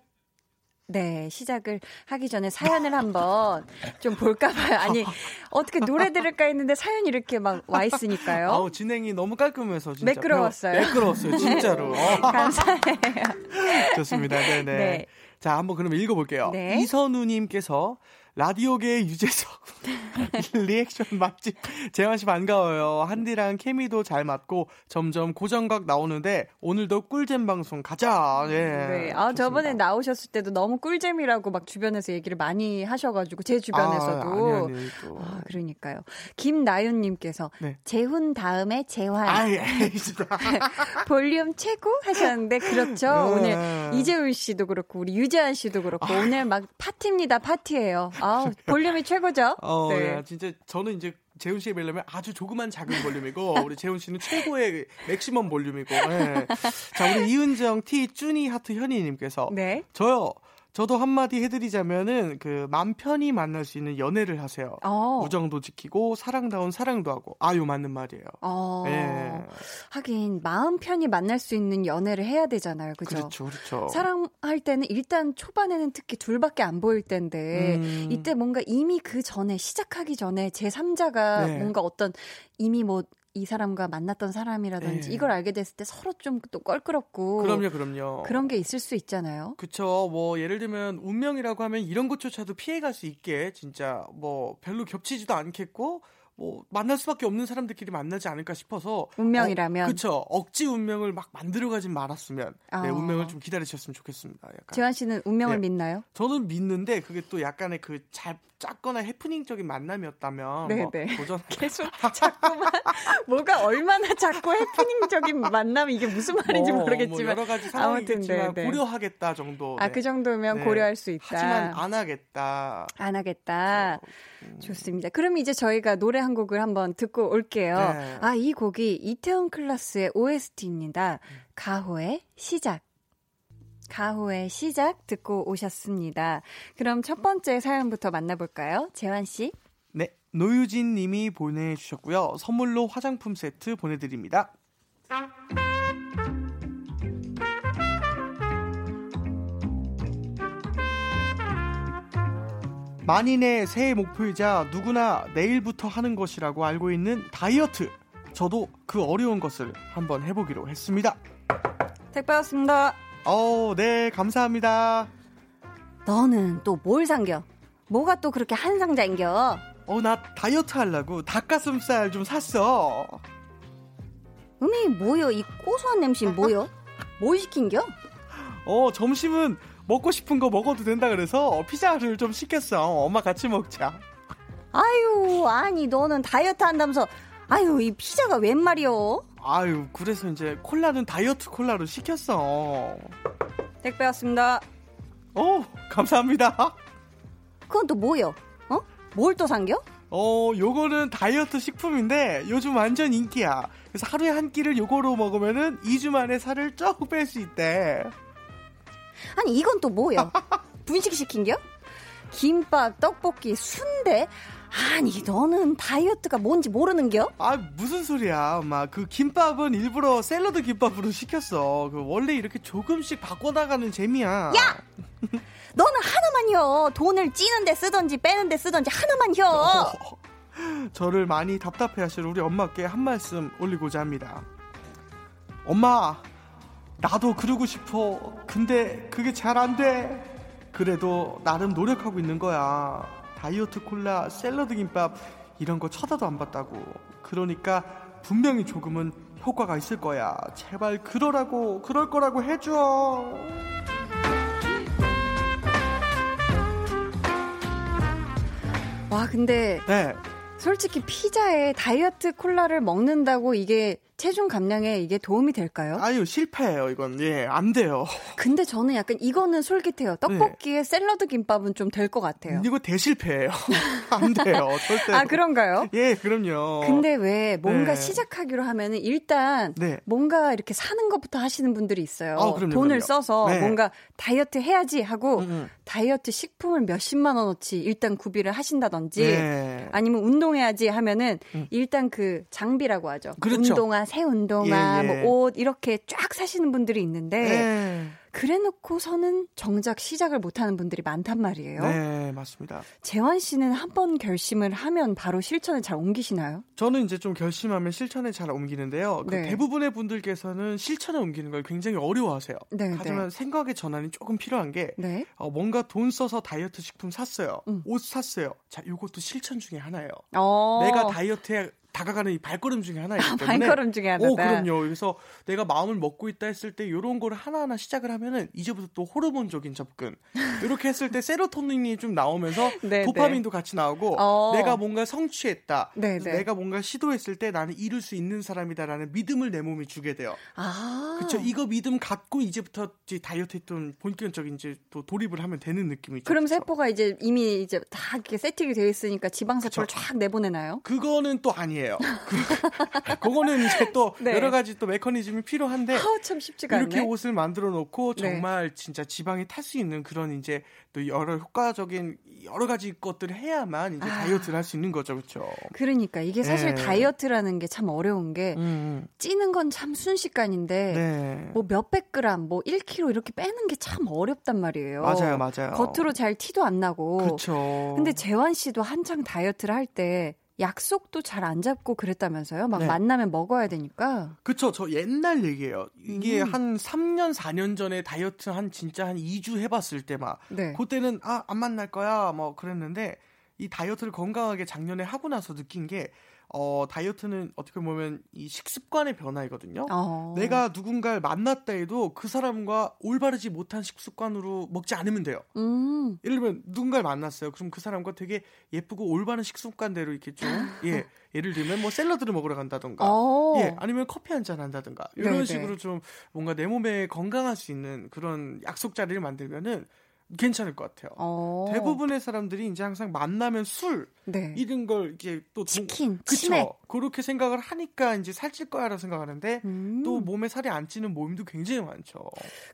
네, 시작을 하기 전에 사연을 한번 좀 볼까 봐요. 아니, 어떻게 노래 들을까 했는데 사연이 이렇게 막 와 있으니까요.
아우, 진행이 너무 깔끔해서 진짜.
매끄러웠어요.
매끄러웠어요, 진짜로.
감사해요.
좋습니다. 네네. 네. 자, 한번 그럼 읽어볼게요. 네. 이선우님께서 라디오계의 유재석 리액션 맛집 재환 씨 반가워요. 한디랑 케미도 잘 맞고 점점 고정각 나오는데 오늘도 꿀잼 방송 가자. 예. 네.
아 좋습니다. 저번에 나오셨을 때도 너무 꿀잼이라고 막 주변에서 얘기를 많이 하셔가지고 제 주변에서도. 아, 아니, 아니, 아 그러니까요. 김나윤님께서 네. 재훈 다음에 재환. 아, 예. 볼륨 최고 하셨는데 그렇죠. 네. 오늘 이재훈 씨도 그렇고 우리 유재환 씨도 그렇고 아. 오늘 막 파티입니다. 파티예요. 아, 볼륨이 최고죠.
어, 네. 야, 진짜 저는 이제 재훈 씨에 비하면 아주 조그만 작은 볼륨이고 우리 재훈 씨는 최고의 맥시멈 볼륨이고. 네. 자, 우리 이은정 T 쭈니 하트 현이 님께서 네. 저요. 저도 한마디 해드리자면은 그 맘 편히 만날 수 있는 연애를 하세요. 어. 우정도 지키고 사랑다운 사랑도 하고 아유 맞는 말이에요. 어.
네. 하긴 마음 편히 만날 수 있는 연애를 해야 되잖아요, 그죠?
그렇죠, 그렇죠.
사랑할 때는 일단 초반에는 특히 둘밖에 안 보일 때인데 음. 이때 뭔가 이미 그 전에 시작하기 전에 제 3자가 네. 뭔가 어떤 이미 뭐 이 사람과 만났던 사람이라든지 네. 이걸 알게 됐을 때 서로 좀 또 껄끄럽고
그럼요, 그럼요.
그런 게 있을 수 있잖아요.
그쵸. 뭐 예를 들면 운명이라고 하면 이런 것조차도 피해갈 수 있게 진짜 뭐 별로 겹치지도 않겠고 뭐 만날 수밖에 없는 사람들끼리 만나지 않을까 싶어서
운명이라면
어, 그렇죠 억지 운명을 막 만들어가진 말았으면 아. 네, 운명을 좀 기다리셨으면 좋겠습니다. 약간.
재환 씨는 운명을 네. 믿나요?
저는 믿는데 그게 또 약간의 그 잘 작거나 해프닝적인 만남이었다면 네네. 뭐 네. 도전
계속 자꾸만 뭐가 얼마나 자꾸 해프닝적인 만남 이게 무슨 말인지 뭐, 모르겠지만 뭐
여러 가지 상황이겠지만 네, 고려하겠다 정도.
아그 네. 정도면 네. 고려할 수 있다.
하지만 안 하겠다.
안 하겠다. 음. 좋습니다. 그럼 이제 저희가 노래 한 곡을 한번 듣고 올게요. 네. 아 이 곡이 이태원 클라스의 OST입니다. 가호의 시작. 가호의 시작 듣고 오셨습니다. 그럼 첫 번째 사연부터 만나볼까요? 재환 씨.
네, 노유진 님이 보내주셨고요. 선물로 화장품 세트 보내드립니다. 만인의 새해 목표이자 누구나 내일부터 하는 것이라고 알고 있는 다이어트. 저도 그 어려운 것을 한번 해보기로 했습니다.
택배 왔습니다.
어, 네, 감사합니다.
너는 또 뭘 상겨? 뭐가 또 그렇게 한 상자인겨?
어, 나 다이어트 하려고 닭가슴살 좀 샀어.
음이 뭐여? 이 고소한 냄새 뭐여? 뭘 시킨겨?
어, 점심은 먹고 싶은 거 먹어도 된다 그래서 피자를 좀 시켰어. 엄마 같이 먹자.
아유, 아니 너는 다이어트 한다면서 아유, 이 피자가 웬 말이여?
아유, 그래서 이제 콜라는 다이어트 콜라로 시켰어.
택배 왔습니다.
어, 감사합니다.
그건 또 뭐요? 어? 뭘또 상겨?
어, 요거는 다이어트 식품인데 요즘 완전 인기야. 그래서 하루에 한 끼를 요거로 먹으면은 2주 만에 살을 쫙뺄수 있대.
아니, 이건 또 뭐요? 분식 시킨겨? 김밥, 떡볶이, 순대? 아니 너는 다이어트가 뭔지 모르는겨?
아 무슨 소리야 엄마 그 김밥은 일부러 샐러드 김밥으로 시켰어 그 원래 이렇게 조금씩 바꿔나가는 재미야
야! 너는 하나만요. 돈을 찌는데 쓰던지 빼는데 쓰던지 하나만요. 어,
저를 많이 답답해 하실 우리 엄마께 한 말씀 올리고자 합니다. 엄마, 나도 그러고 싶어. 근데 그게 잘 안 돼. 그래도 나름 노력하고 있는 거야. 다이어트 콜라, 샐러드 김밥 이런 거 쳐다도 안 봤다고. 그러니까 분명히 조금은 효과가 있을 거야. 제발 그러라고, 그럴 거라고 해줘.
와, 근데. 네. 솔직히 피자에 다이어트 콜라를 먹는다고 이게 체중 감량에 이게 도움이 될까요?
아유, 실패예요, 이건. 예, 안 돼요.
근데 저는 약간 이거는 솔깃해요. 떡볶이에 네. 샐러드 김밥은 좀 될 것 같아요.
이거 대실패예요. 안 돼요, 절대.
아, 그런가요?
예, 그럼요.
근데 왜 뭔가 네. 시작하기로 하면은 일단 네. 뭔가 이렇게 사는 것부터 하시는 분들이 있어요. 아, 그럼요, 돈을 그럼요. 써서 네. 뭔가 다이어트 해야지 하고 음, 음. 다이어트 식품을 몇십만 원어치 일단 구비를 하신다든지 네. 아니면 운동해야지 하면은 음. 일단 그 장비라고 하죠. 그렇죠. 운동화 새 운동화, 예, 예. 뭐옷 이렇게 쫙 사시는 분들이 있는데 예. 그래놓고서는 정작 시작을 못하는 분들이 많단 말이에요.
네, 맞습니다.
재환 씨는 한 번 결심을 하면 바로 실천을 잘 옮기시나요?
저는 이제 좀 결심하면 실천에 잘 옮기는데요. 그 네. 그 대부분의 분들께서는 실천을 옮기는 걸 굉장히 어려워하세요. 네, 네. 하지만 네. 생각의 전환이 조금 필요한 게 네. 어, 뭔가 돈 써서 다이어트 식품 샀어요. 음. 옷 샀어요. 자, 이것도 실천 중에 하나예요. 어. 내가 다이어트에 다가가는 이 발걸음 중에 하나이기 아, 때문에
발걸음 중에 하나.
오, 그럼요. 그래서 내가 마음을 먹고 있다 했을 때 이런 거를 하나하나 시작을 하면은 이제부터 또 호르몬적인 접근. 이렇게 했을 때 세로토닌이 좀 나오면서 네, 네. 도파민도 같이 나오고 어. 내가 뭔가 성취했다. 네, 네, 내가 뭔가 시도했을 때 나는 이룰 수 있는 사람이다라는 믿음을 내 몸이 주게 돼요. 아. 그렇죠. 이거 믿음 갖고 이제부터 이제 다이어트 했던 본격적인 이제 또 돌입을 하면 되는 느낌이죠.
그럼 그쵸? 세포가 이제 이미 이제 다 이렇게 세팅이 되어 있으니까 지방 세포를 쫙 내보내나요?
그거는 또 아니에요. 아니에요. 그, 그거는 이제 또 네. 여러 가지 또 메커니즘이 필요한데
아우, 참 쉽지가
이렇게 않네. 옷을 만들어 놓고 네. 정말 네. 진짜 지방이 탈수 있는 그런 이제 또 여러 효과적인 여러 가지 것들을 해야만 이제 아. 다이어트를 할 수 있는 거죠, 그렇죠?
그러니까 이게 사실 네. 다이어트라는 게 참 어려운 게 음, 음. 찌는 건 참 순식간인데 네. 뭐 몇백 그램, 뭐 1kg 이렇게 빼는 게 참 어렵단 말이에요.
맞아요, 맞아요.
겉으로 잘 티도 안 나고.
그렇죠.
근데 재환 씨도 한창 다이어트를 할때 약속도 잘 안 잡고 그랬다면서요? 막 네. 만나면 먹어야 되니까.
그쵸. 저 옛날 얘기예요. 이게 음. 한 3년, 4년 전에 다이어트 한 진짜 한 2주 해봤을 때 막. 네. 그때는 아, 안 만날 거야. 뭐 그랬는데 이 다이어트를 건강하게 작년에 하고 나서 느낀 게 어, 다이어트는 어떻게 보면 이 식습관의 변화이거든요. 어. 내가 누군가를 만났다 해도 그 사람과 올바르지 못한 식습관으로 먹지 않으면 돼요. 음. 예를 들면 누군가를 만났어요. 그럼 그 사람과 되게 예쁘고 올바른 식습관대로 이렇게 좀, 예, 예를 들면 뭐 샐러드를 먹으러 간다던가, 어. 예, 아니면 커피 한 잔 한다던가, 이런 네네. 식으로 좀 뭔가 내 몸에 건강할 수 있는 그런 약속 자리를 만들면은 괜찮을 것 같아요. 어. 대부분의 사람들이 이제 항상 만나면 술 네. 이런 걸 이제 또
치킨,
동, 그쵸 그렇게 생각을 하니까 이제 살찔 거야라고 생각하는데 음. 또 몸에 살이 안 찌는 모임도 굉장히 많죠.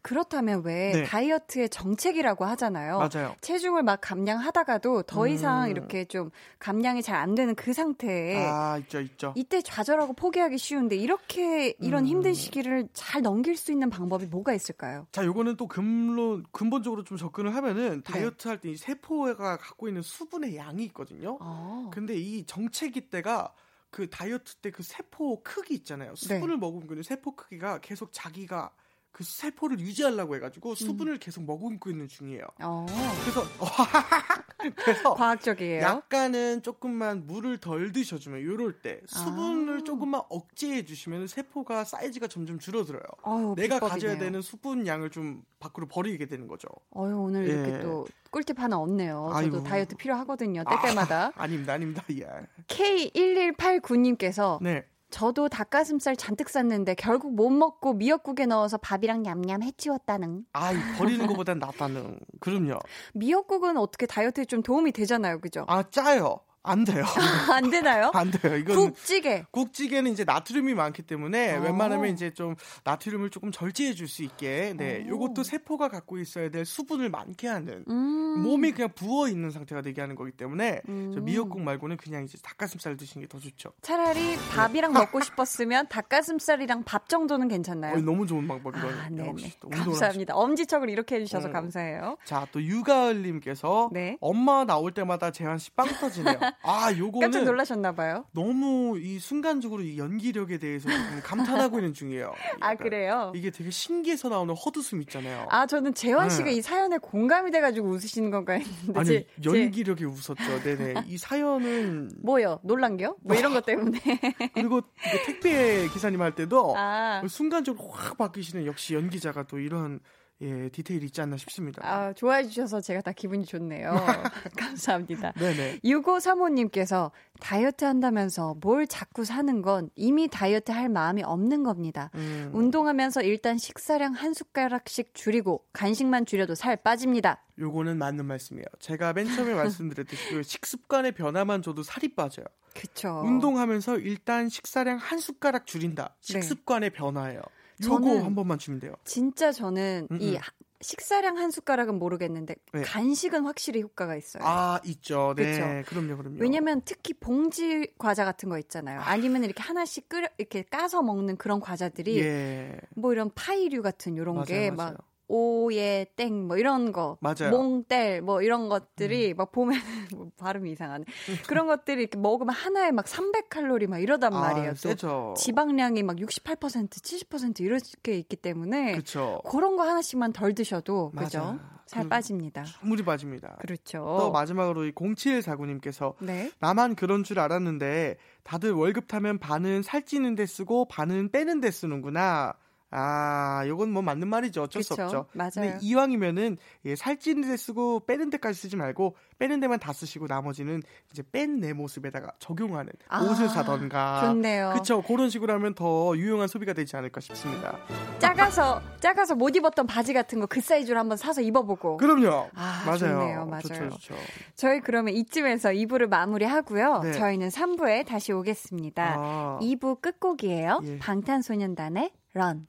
그렇다면 왜 네. 다이어트의 정책이라고 하잖아요.
맞아요.
체중을 막 감량하다가도 더 이상 음. 이렇게 좀 감량이 잘 안 되는 그 상태에
아 있죠 있죠.
이때 좌절하고 포기하기 쉬운데 이렇게 이런 음. 힘든 시기를 잘 넘길 수 있는 방법이 뭐가 있을까요?
자, 요거는 또 근본 근본적으로 좀 접근을 하면은 네. 다이어트 할 때 이 세포가 갖고 있는 수분의 양이 있거든요. 아. 근데 이 정체기 때가 그 다이어트 때 그 세포 크기 있잖아요. 수분을 네. 먹으면 그 세포 크기가 계속 자기가 그 세포를 유지하려고 해가지고 수분을 음. 계속 머금고 있는 중이에요. 어. 그래서
그래서 과학적이에요.
약간은 조금만 물을 덜 드셔주면 요럴 때 수분을 아. 조금만 억제해 주시면 세포가 사이즈가 점점 줄어들어요. 어휴, 내가 비법이네요. 가져야 되는 수분 양을 좀 밖으로 버리게 되는 거죠.
어유 오늘 예. 이렇게 또 꿀팁 하나. 저도 아이고. 다이어트 필요하거든요. 때때마다.
아, 닙니다 아닙니다. 예.
K1189님께서 네. 저도 닭가슴살 잔뜩 샀는데 결국 못 먹고 미역국에 넣어서 밥이랑 냠냠 해치웠다는.
아, 버리는 것보단 낫다는. 그럼요.
미역국은 어떻게 다이어트에 좀 도움이 되잖아요, 그죠?
아, 짜요. 안 돼요.
안 되나요?
안 돼요. 이건
국찌개.
국찌개는 이제 나트륨이 많기 때문에 오. 어. 웬만하면 이제 좀 나트륨을 조금 절제해 줄 수 있게 네. 오. 요것도 세포가 갖고 있어야 될 수분을 많게 하는 음. 몸이 그냥 부어 있는 상태가 되게 하는 거기 때문에 음. 미역국 말고는 그냥 이제 닭가슴살 드시는 게 더 좋죠.
차라리 밥이랑 먹고 싶었으면 닭가슴살이랑 밥 정도는 괜찮나요?
어, 너무 좋은 방법이거든요. 아,
네. 감사합니다. 엄지척을 이렇게 해 주셔서 음. 감사해요.
자, 또 유가을 님께서 네. 엄마 나올 때마다 재환 씨 빵 터지네요. 아, 요거는
깜짝 놀라셨나 봐요.
너무 이 순간적으로 이 연기력에 대해서 감탄하고 있는 중이에요.
아, 그래요?
이게 되게 신기해서 나오는 헛웃음 있잖아요.
아, 저는 재환 네. 씨가 네. 이 사연에 공감이 돼 가지고 웃으시는 건가 했는데
아니, 제, 연기력에 제... 웃었죠. 네 네. 이 사연은
뭐요? 놀란 게요? 뭐 이런 것 때문에.
그리고 택배 기사님 할 때도 아. 순간적으로 확 바뀌시는 역시 연기자가 또 이런 예, 디테일이 있지 않나 싶습니다.
아, 좋아해 주셔서 제가 다 기분이 좋네요. 감사합니다. 네네. 6535님께서 다이어트 한다면서 뭘 자꾸 사는 건 이미 다이어트 할 마음이 없는 겁니다. 음. 운동하면서 일단 식사량 한 숟가락씩 줄이고 간식만 줄여도 살 빠집니다.
요거는 맞는 말씀이에요. 제가 맨 처음에 말씀드렸듯이 그 식습관의 변화만 줘도 살이 빠져요.
그쵸.
운동하면서 일단 식사량 한 숟가락 줄인다. 네. 식습관의 네. 변화예요. 요거 한 번만 주면 돼요.
진짜 저는 음음. 이 음. 식사량 한 숟가락은 모르겠는데 네. 간식은 확실히 효과가 있어요.
아 있죠. 네, 그쵸? 그럼요, 그럼요.
왜냐면 특히 봉지 과자 같은 거 있잖아요. 아. 니면 이렇게 하나씩 끓여 이렇게 까서 먹는 그런 과자들이 예. 뭐 이런 파이류 같은 이런 게 막 오예 땡 뭐 이런 거
맞아요.
몽뗄 뭐 이런 것들이 음. 막 보면 뭐 발음이 이상하네 그런 것들이 이렇게 먹으면 하나에 막 300칼로리 막 이러단 아, 말이에요.
또
지방량이 막 68% 70% 이렇게 있기 때문에
그쵸.
그런 거 하나씩만 덜 드셔도 그죠? 살 그, 빠집니다.
물이 빠집니다.
그렇죠.
또 마지막으로 이 0749님께서 네? 나만 그런 줄 알았는데 다들 월급 타면 반은 살찌는 데 쓰고 반은 빼는 데 쓰는구나. 아, 요건 뭐 맞는 말이죠. 어쩔 그쵸? 수 없죠.
맞아요.
근데 이왕이면은 예, 살찌는 데 쓰고 빼는 데까지 쓰지 말고 빼는 데만 다 쓰시고 나머지는 이제 뺀 내 모습에다가 적용하는 아, 옷을 사던가.
좋네요.
그쵸. 그런 식으로 하면 더 유용한 소비가 되지 않을까 싶습니다.
작아서 작아서 못 입었던 바지 같은 거 그 사이즈로 한번 사서 입어보고.
그럼요.
아,
맞아요.
좋네요. 맞아요.
좋죠, 좋죠.
저희 그러면 이쯤에서 2부를 마무리하고요. 네. 저희는 3부에 다시 오겠습니다. 아. 2부 끝곡이에요. 예. 방탄소년단의 런.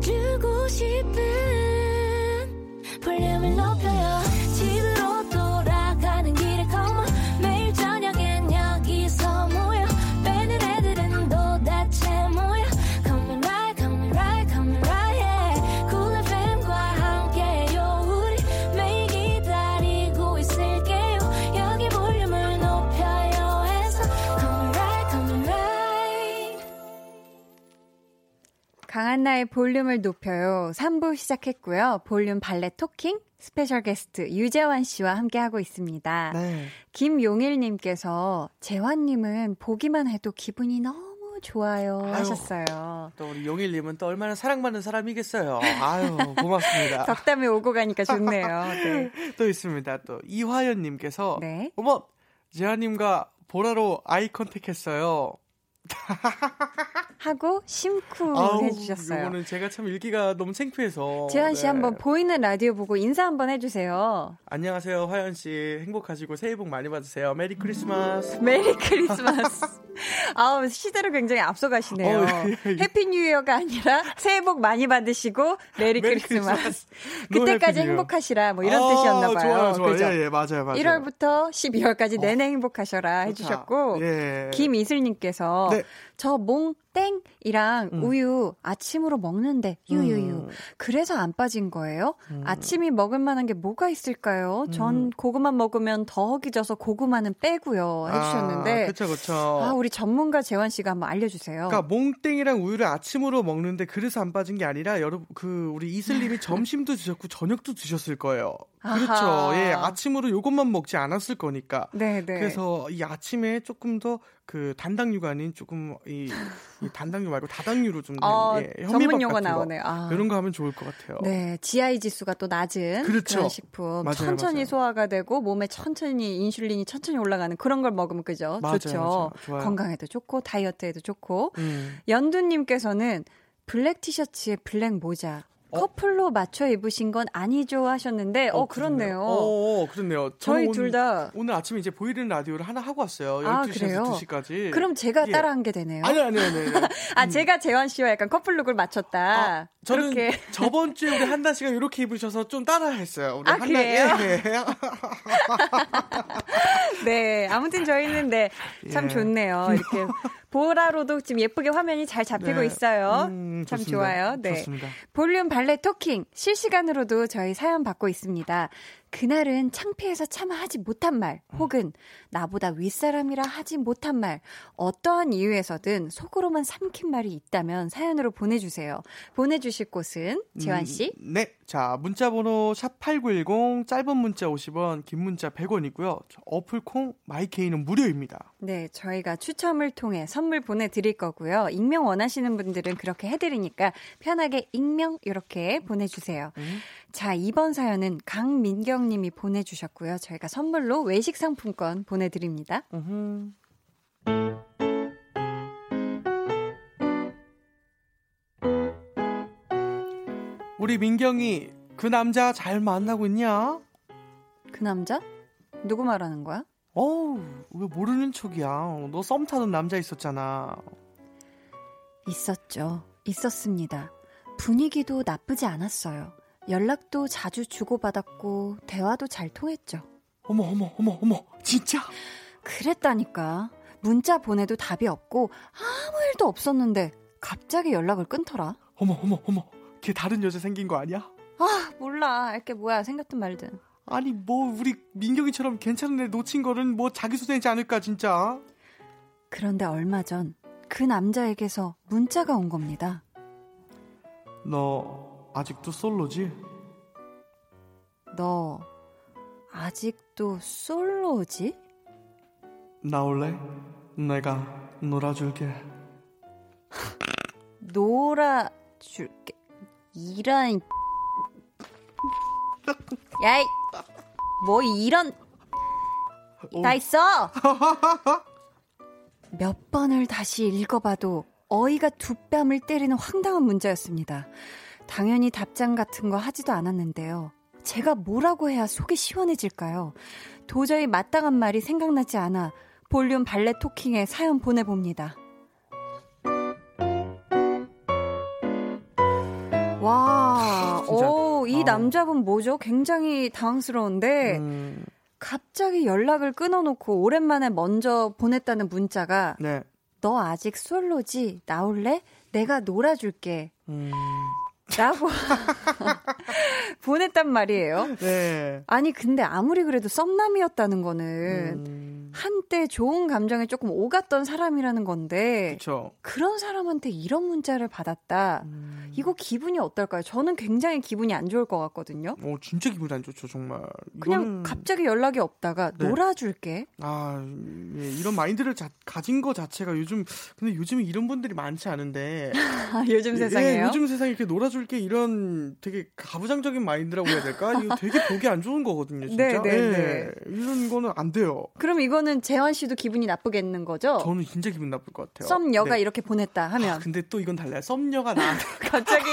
주고 싶은 볼륨을 높여 강한나의 볼륨을 높여요. 3부 시작했고요. 볼륨 빨래 talking special guest 유재환 씨와 함께하고 있습니다. 네. 김용일님께서 재환님은 보기만 해도 기분이 너무 좋아요 아유, 하셨어요.
또 우리 용일님은 또 얼마나 사랑받는 사람이겠어요. 아유 고맙습니다.
덕담이 오고 가니까 좋네요. 네.
또 있습니다. 또 이화연님께서 네. 어머 재환님과 보라로 eye contact했어요.
하고 심쿵 아우, 해주셨어요.
이거는 제가 참 읽기가 너무 창피해서.
재환 씨 네. 한번 보이는 라디오 보고 인사 한번 해주세요.
안녕하세요, 화연 씨. 행복하시고 새해 복 많이 받으세요.
Merry Christmas. Merry Christmas. 아우 시대를 굉장히 앞서가시네요. 어, 예, 예. Happy New Year가 아니라 새해 복 많이 받으시고 Merry, Merry Christmas. Christmas. 그때까지 행복하시라 뭐 이런 아, 뜻이었나 봐요.
좋아요, 좋아요. 그죠? 예, 예, 맞아요, 맞아요.
1월부터 12월까지 내내 어. 행복하셔라 해주셨고 예. 김이슬님께서 네. 저 몽 땡이랑 음. 우유 아침으로 먹는데 유유유. 음. 그래서 안 빠진 거예요? 음. 아침이 먹을 만한 게 뭐가 있을까요? 전 음. 고구마 먹으면 더 허기져서 고구마는 빼고요. 해주셨는데.
아, 그쵸, 그쵸.
아, 우리 전문가 재환 씨가 한번 알려주세요.
그러니까 몽땡이랑 우유를 아침으로 먹는데 그래서 안 빠진 게 아니라 여러분 그 우리 이슬님이 점심도 드셨고 저녁도 드셨을 거예요. 그렇죠. 예, 아침으로 요것만 먹지 않았을 거니까. 네, 네. 그래서 이 아침에 조금 더그 단당류가 아닌 조금 이, 이 단당류 말고 다당류로 좀 어, 예,
전문 용어 나오네요.
아. 이런 거 하면 좋을 것 같아요.
네, GI 지수가 또 낮은 그렇죠. 그런 식품. 맞아요, 천천히 맞아요. 소화가 되고 몸에 천천히 인슐린이 천천히 올라가는 그런 걸 먹으면 그죠? 맞아요, 좋죠. 건강에도 좋고 다이어트에도 좋고. 음. 연두님께서는 black 티셔츠에 black 모자. 어? 커플로 맞춰 입으신 건 아니죠 하셨는데 어, 어 그렇네요.
어, 어 그렇네요.
저희 둘 다
오늘 아침에 이제 보이는 라디오를 하나 하고 왔어요. 12시에서 아, 2시까지.
그럼 제가 예. 따라한 게 되네요.
아니 아니 아니. 아니.
아 음. 제가 재환 씨와 약간 커플룩을 맞췄다. 아,
저는 그렇게. 저번 주에 우리 한나 씨가 이렇게 입으셔서 좀 따라했어요. 우리
아 한나, 그래요? 예. 네, 아무튼 저희는 네, 참 예. 좋네요. 이렇게 보라로도 지금 예쁘게 화면이 잘 잡히고 네. 있어요. 음, 참 좋습니다. 좋아요. 네. 좋습니다. 볼륨 발레 토킹 실시간으로도 저희 사연 받고 있습니다. 그날은 창피해서 차마 하지 못한 말, 혹은 나보다 윗사람이라 하지 못한 말, 어떠한 이유에서든 속으로만 삼킨 말이 있다면 사연으로 보내주세요. 보내주실 곳은 재환 씨?
음, 네. 자, 문자번호 샵8910, 짧은 문자 50원, 긴 문자 100원이고요. 어플콩, 마이케이는 무료입니다.
네. 저희가 추첨을 통해 선물 보내드릴 거고요. 익명 원하시는 분들은 그렇게 해드리니까 편하게 익명 이렇게 보내주세요. 음. 자, 이번 사연은 강민경 님이 보내주셨고요. 저희가 선물로 외식 상품권 보내드립니다.
우리 민경이 그 남자 잘 만나고 있냐?
그 남자? 누구 말하는 거야?
어우, 왜 모르는 척이야. 너 썸 타는 남자 있었잖아.
있었죠. 있었습니다. 분위기도 나쁘지 않았어요. 연락도 자주 주고받았고 대화도 잘 통했죠.
어머 어머 어머 어머 진짜?
그랬다니까. 문자 보내도 답이 없고 아무 일도 없었는데 갑자기 연락을 끊더라.
어머 어머 어머 걔 다른 여자 생긴 거 아니야?
아 몰라 알게 뭐야 생겼든 말든.
아니 뭐 우리 민경이처럼 괜찮은 애 놓친 거는 뭐 자기 소생이지 않을까 진짜.
그런데 얼마 전 그 남자에게서 문자가 온 겁니다.
너 아직도 솔로지?
너 아직도 솔로지?
나올래? 내가 놀아줄게.
놀아줄게. 이런. 야이! 뭐 이런. 다 있어! 몇 번을 다시 읽어봐도 어이가 두 뺨을 때리는 황당한 문자였습니다. 당연히 답장 같은 거 하지도 않았는데요. 제가 뭐라고 해야 속이 시원해질까요? 도저히 마땅한 말이 생각나지 않아 볼륨 발레 토킹에 사연 보내봅니다. 와, 오, 이 어. 남자분 뭐죠? 굉장히 당황스러운데, 음. 갑자기 연락을 끊어놓고 오랜만에 먼저 보냈다는 문자가, 네. 너 아직 솔로지? 나올래? 내가 놀아줄게. 음. 라고 보냈단 말이에요. 네. 아니 근데 아무리 그래도 썸남이었다는 거는 음... 한때 좋은 감정에 조금 오갔던 사람이라는 건데 그쵸. 그런 사람한테 이런 문자를 받았다. 음... 이거 기분이 어떨까요? 저는 굉장히 기분이 안 좋을 것 같거든요.
어 진짜 기분이 안 좋죠 정말.
그냥 이거는... 갑자기 연락이 없다가 네. 놀아줄게.
아 예, 이런 마인드를 자, 가진 거 자체가 요즘 근데 요즘에 이런 분들이 많지 않은데
요즘 세상에요?
예, 요즘 세상에 이렇게 놀아 줄게 이런 되게 가부장적인 마인드라고 해야 될까? 이거 되게 보기 안 좋은 거거든요, 진짜. 네, 네, 예, 네. 이런 거는 안 돼요.
그럼 이거는 재환 씨도 기분이 나쁘겠는 거죠?
저는 진짜 기분 나쁠 것 같아요.
썸녀가 네. 이렇게 보냈다 하면. 아,
근데 또 이건 달라요. 썸녀가 나
갑자기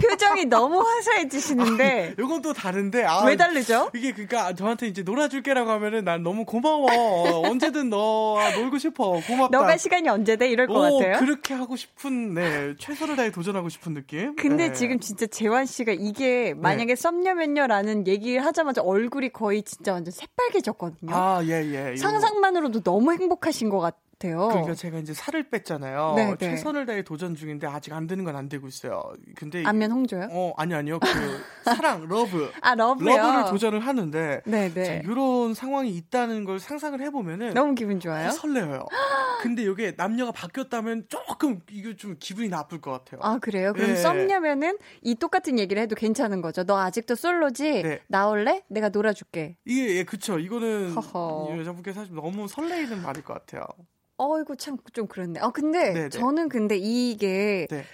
표정이 너무 화사해지시는데.
이건 또 다른데. 아,
왜 다르죠?
이게 그러니까 저한테 이제 놀아줄게라고 하면은 난 너무 고마워. 언제든 너와 놀고 싶어. 고맙다.
너가 시간이 언제 돼? 이럴 것
오,
같아요.
그렇게 하고 싶은, 네. 최선을 다해 도전하고 싶은 느낌.
근데
네.
지금 진짜 재환 씨가 이게 만약에 네. 썸녀면녀라는 얘기를 하자마자 얼굴이 거의 진짜 완전 새빨개졌거든요.
아, 예, 예.
상상만으로도 너무 행복하신 것 같아요. 같아요.
그러니까 제가 이제 살을 뺐잖아요. 네, 네. 최선을 다해 도전 중인데 아직 안 되는 건 안 되고 있어요. 근데
안면 홍조요?
어 아니 아니요 그 사랑 love
아 love요?
love를 도전을 하는데 네, 네. 이런 상황이 있다는 걸 상상을 해보면은
너무 기분 좋아요.
설레요. 근데 이게 남녀가 바뀌었다면 조금 이거 좀 기분이 나쁠 것 같아요.
아 그래요? 그럼 네. 썸녀면은 이 똑같은 얘기를 해도 괜찮은 거죠. 너 아직도 솔로지? 네. 나올래? 내가 놀아줄게.
이게 예, 그쵸. 이거는 허허. 여자분께서 사실 너무 설레이는 말일 것 같아요.
어이구 참 좀 그렇네. 아 근데 네네. 저는 근데 이게 네.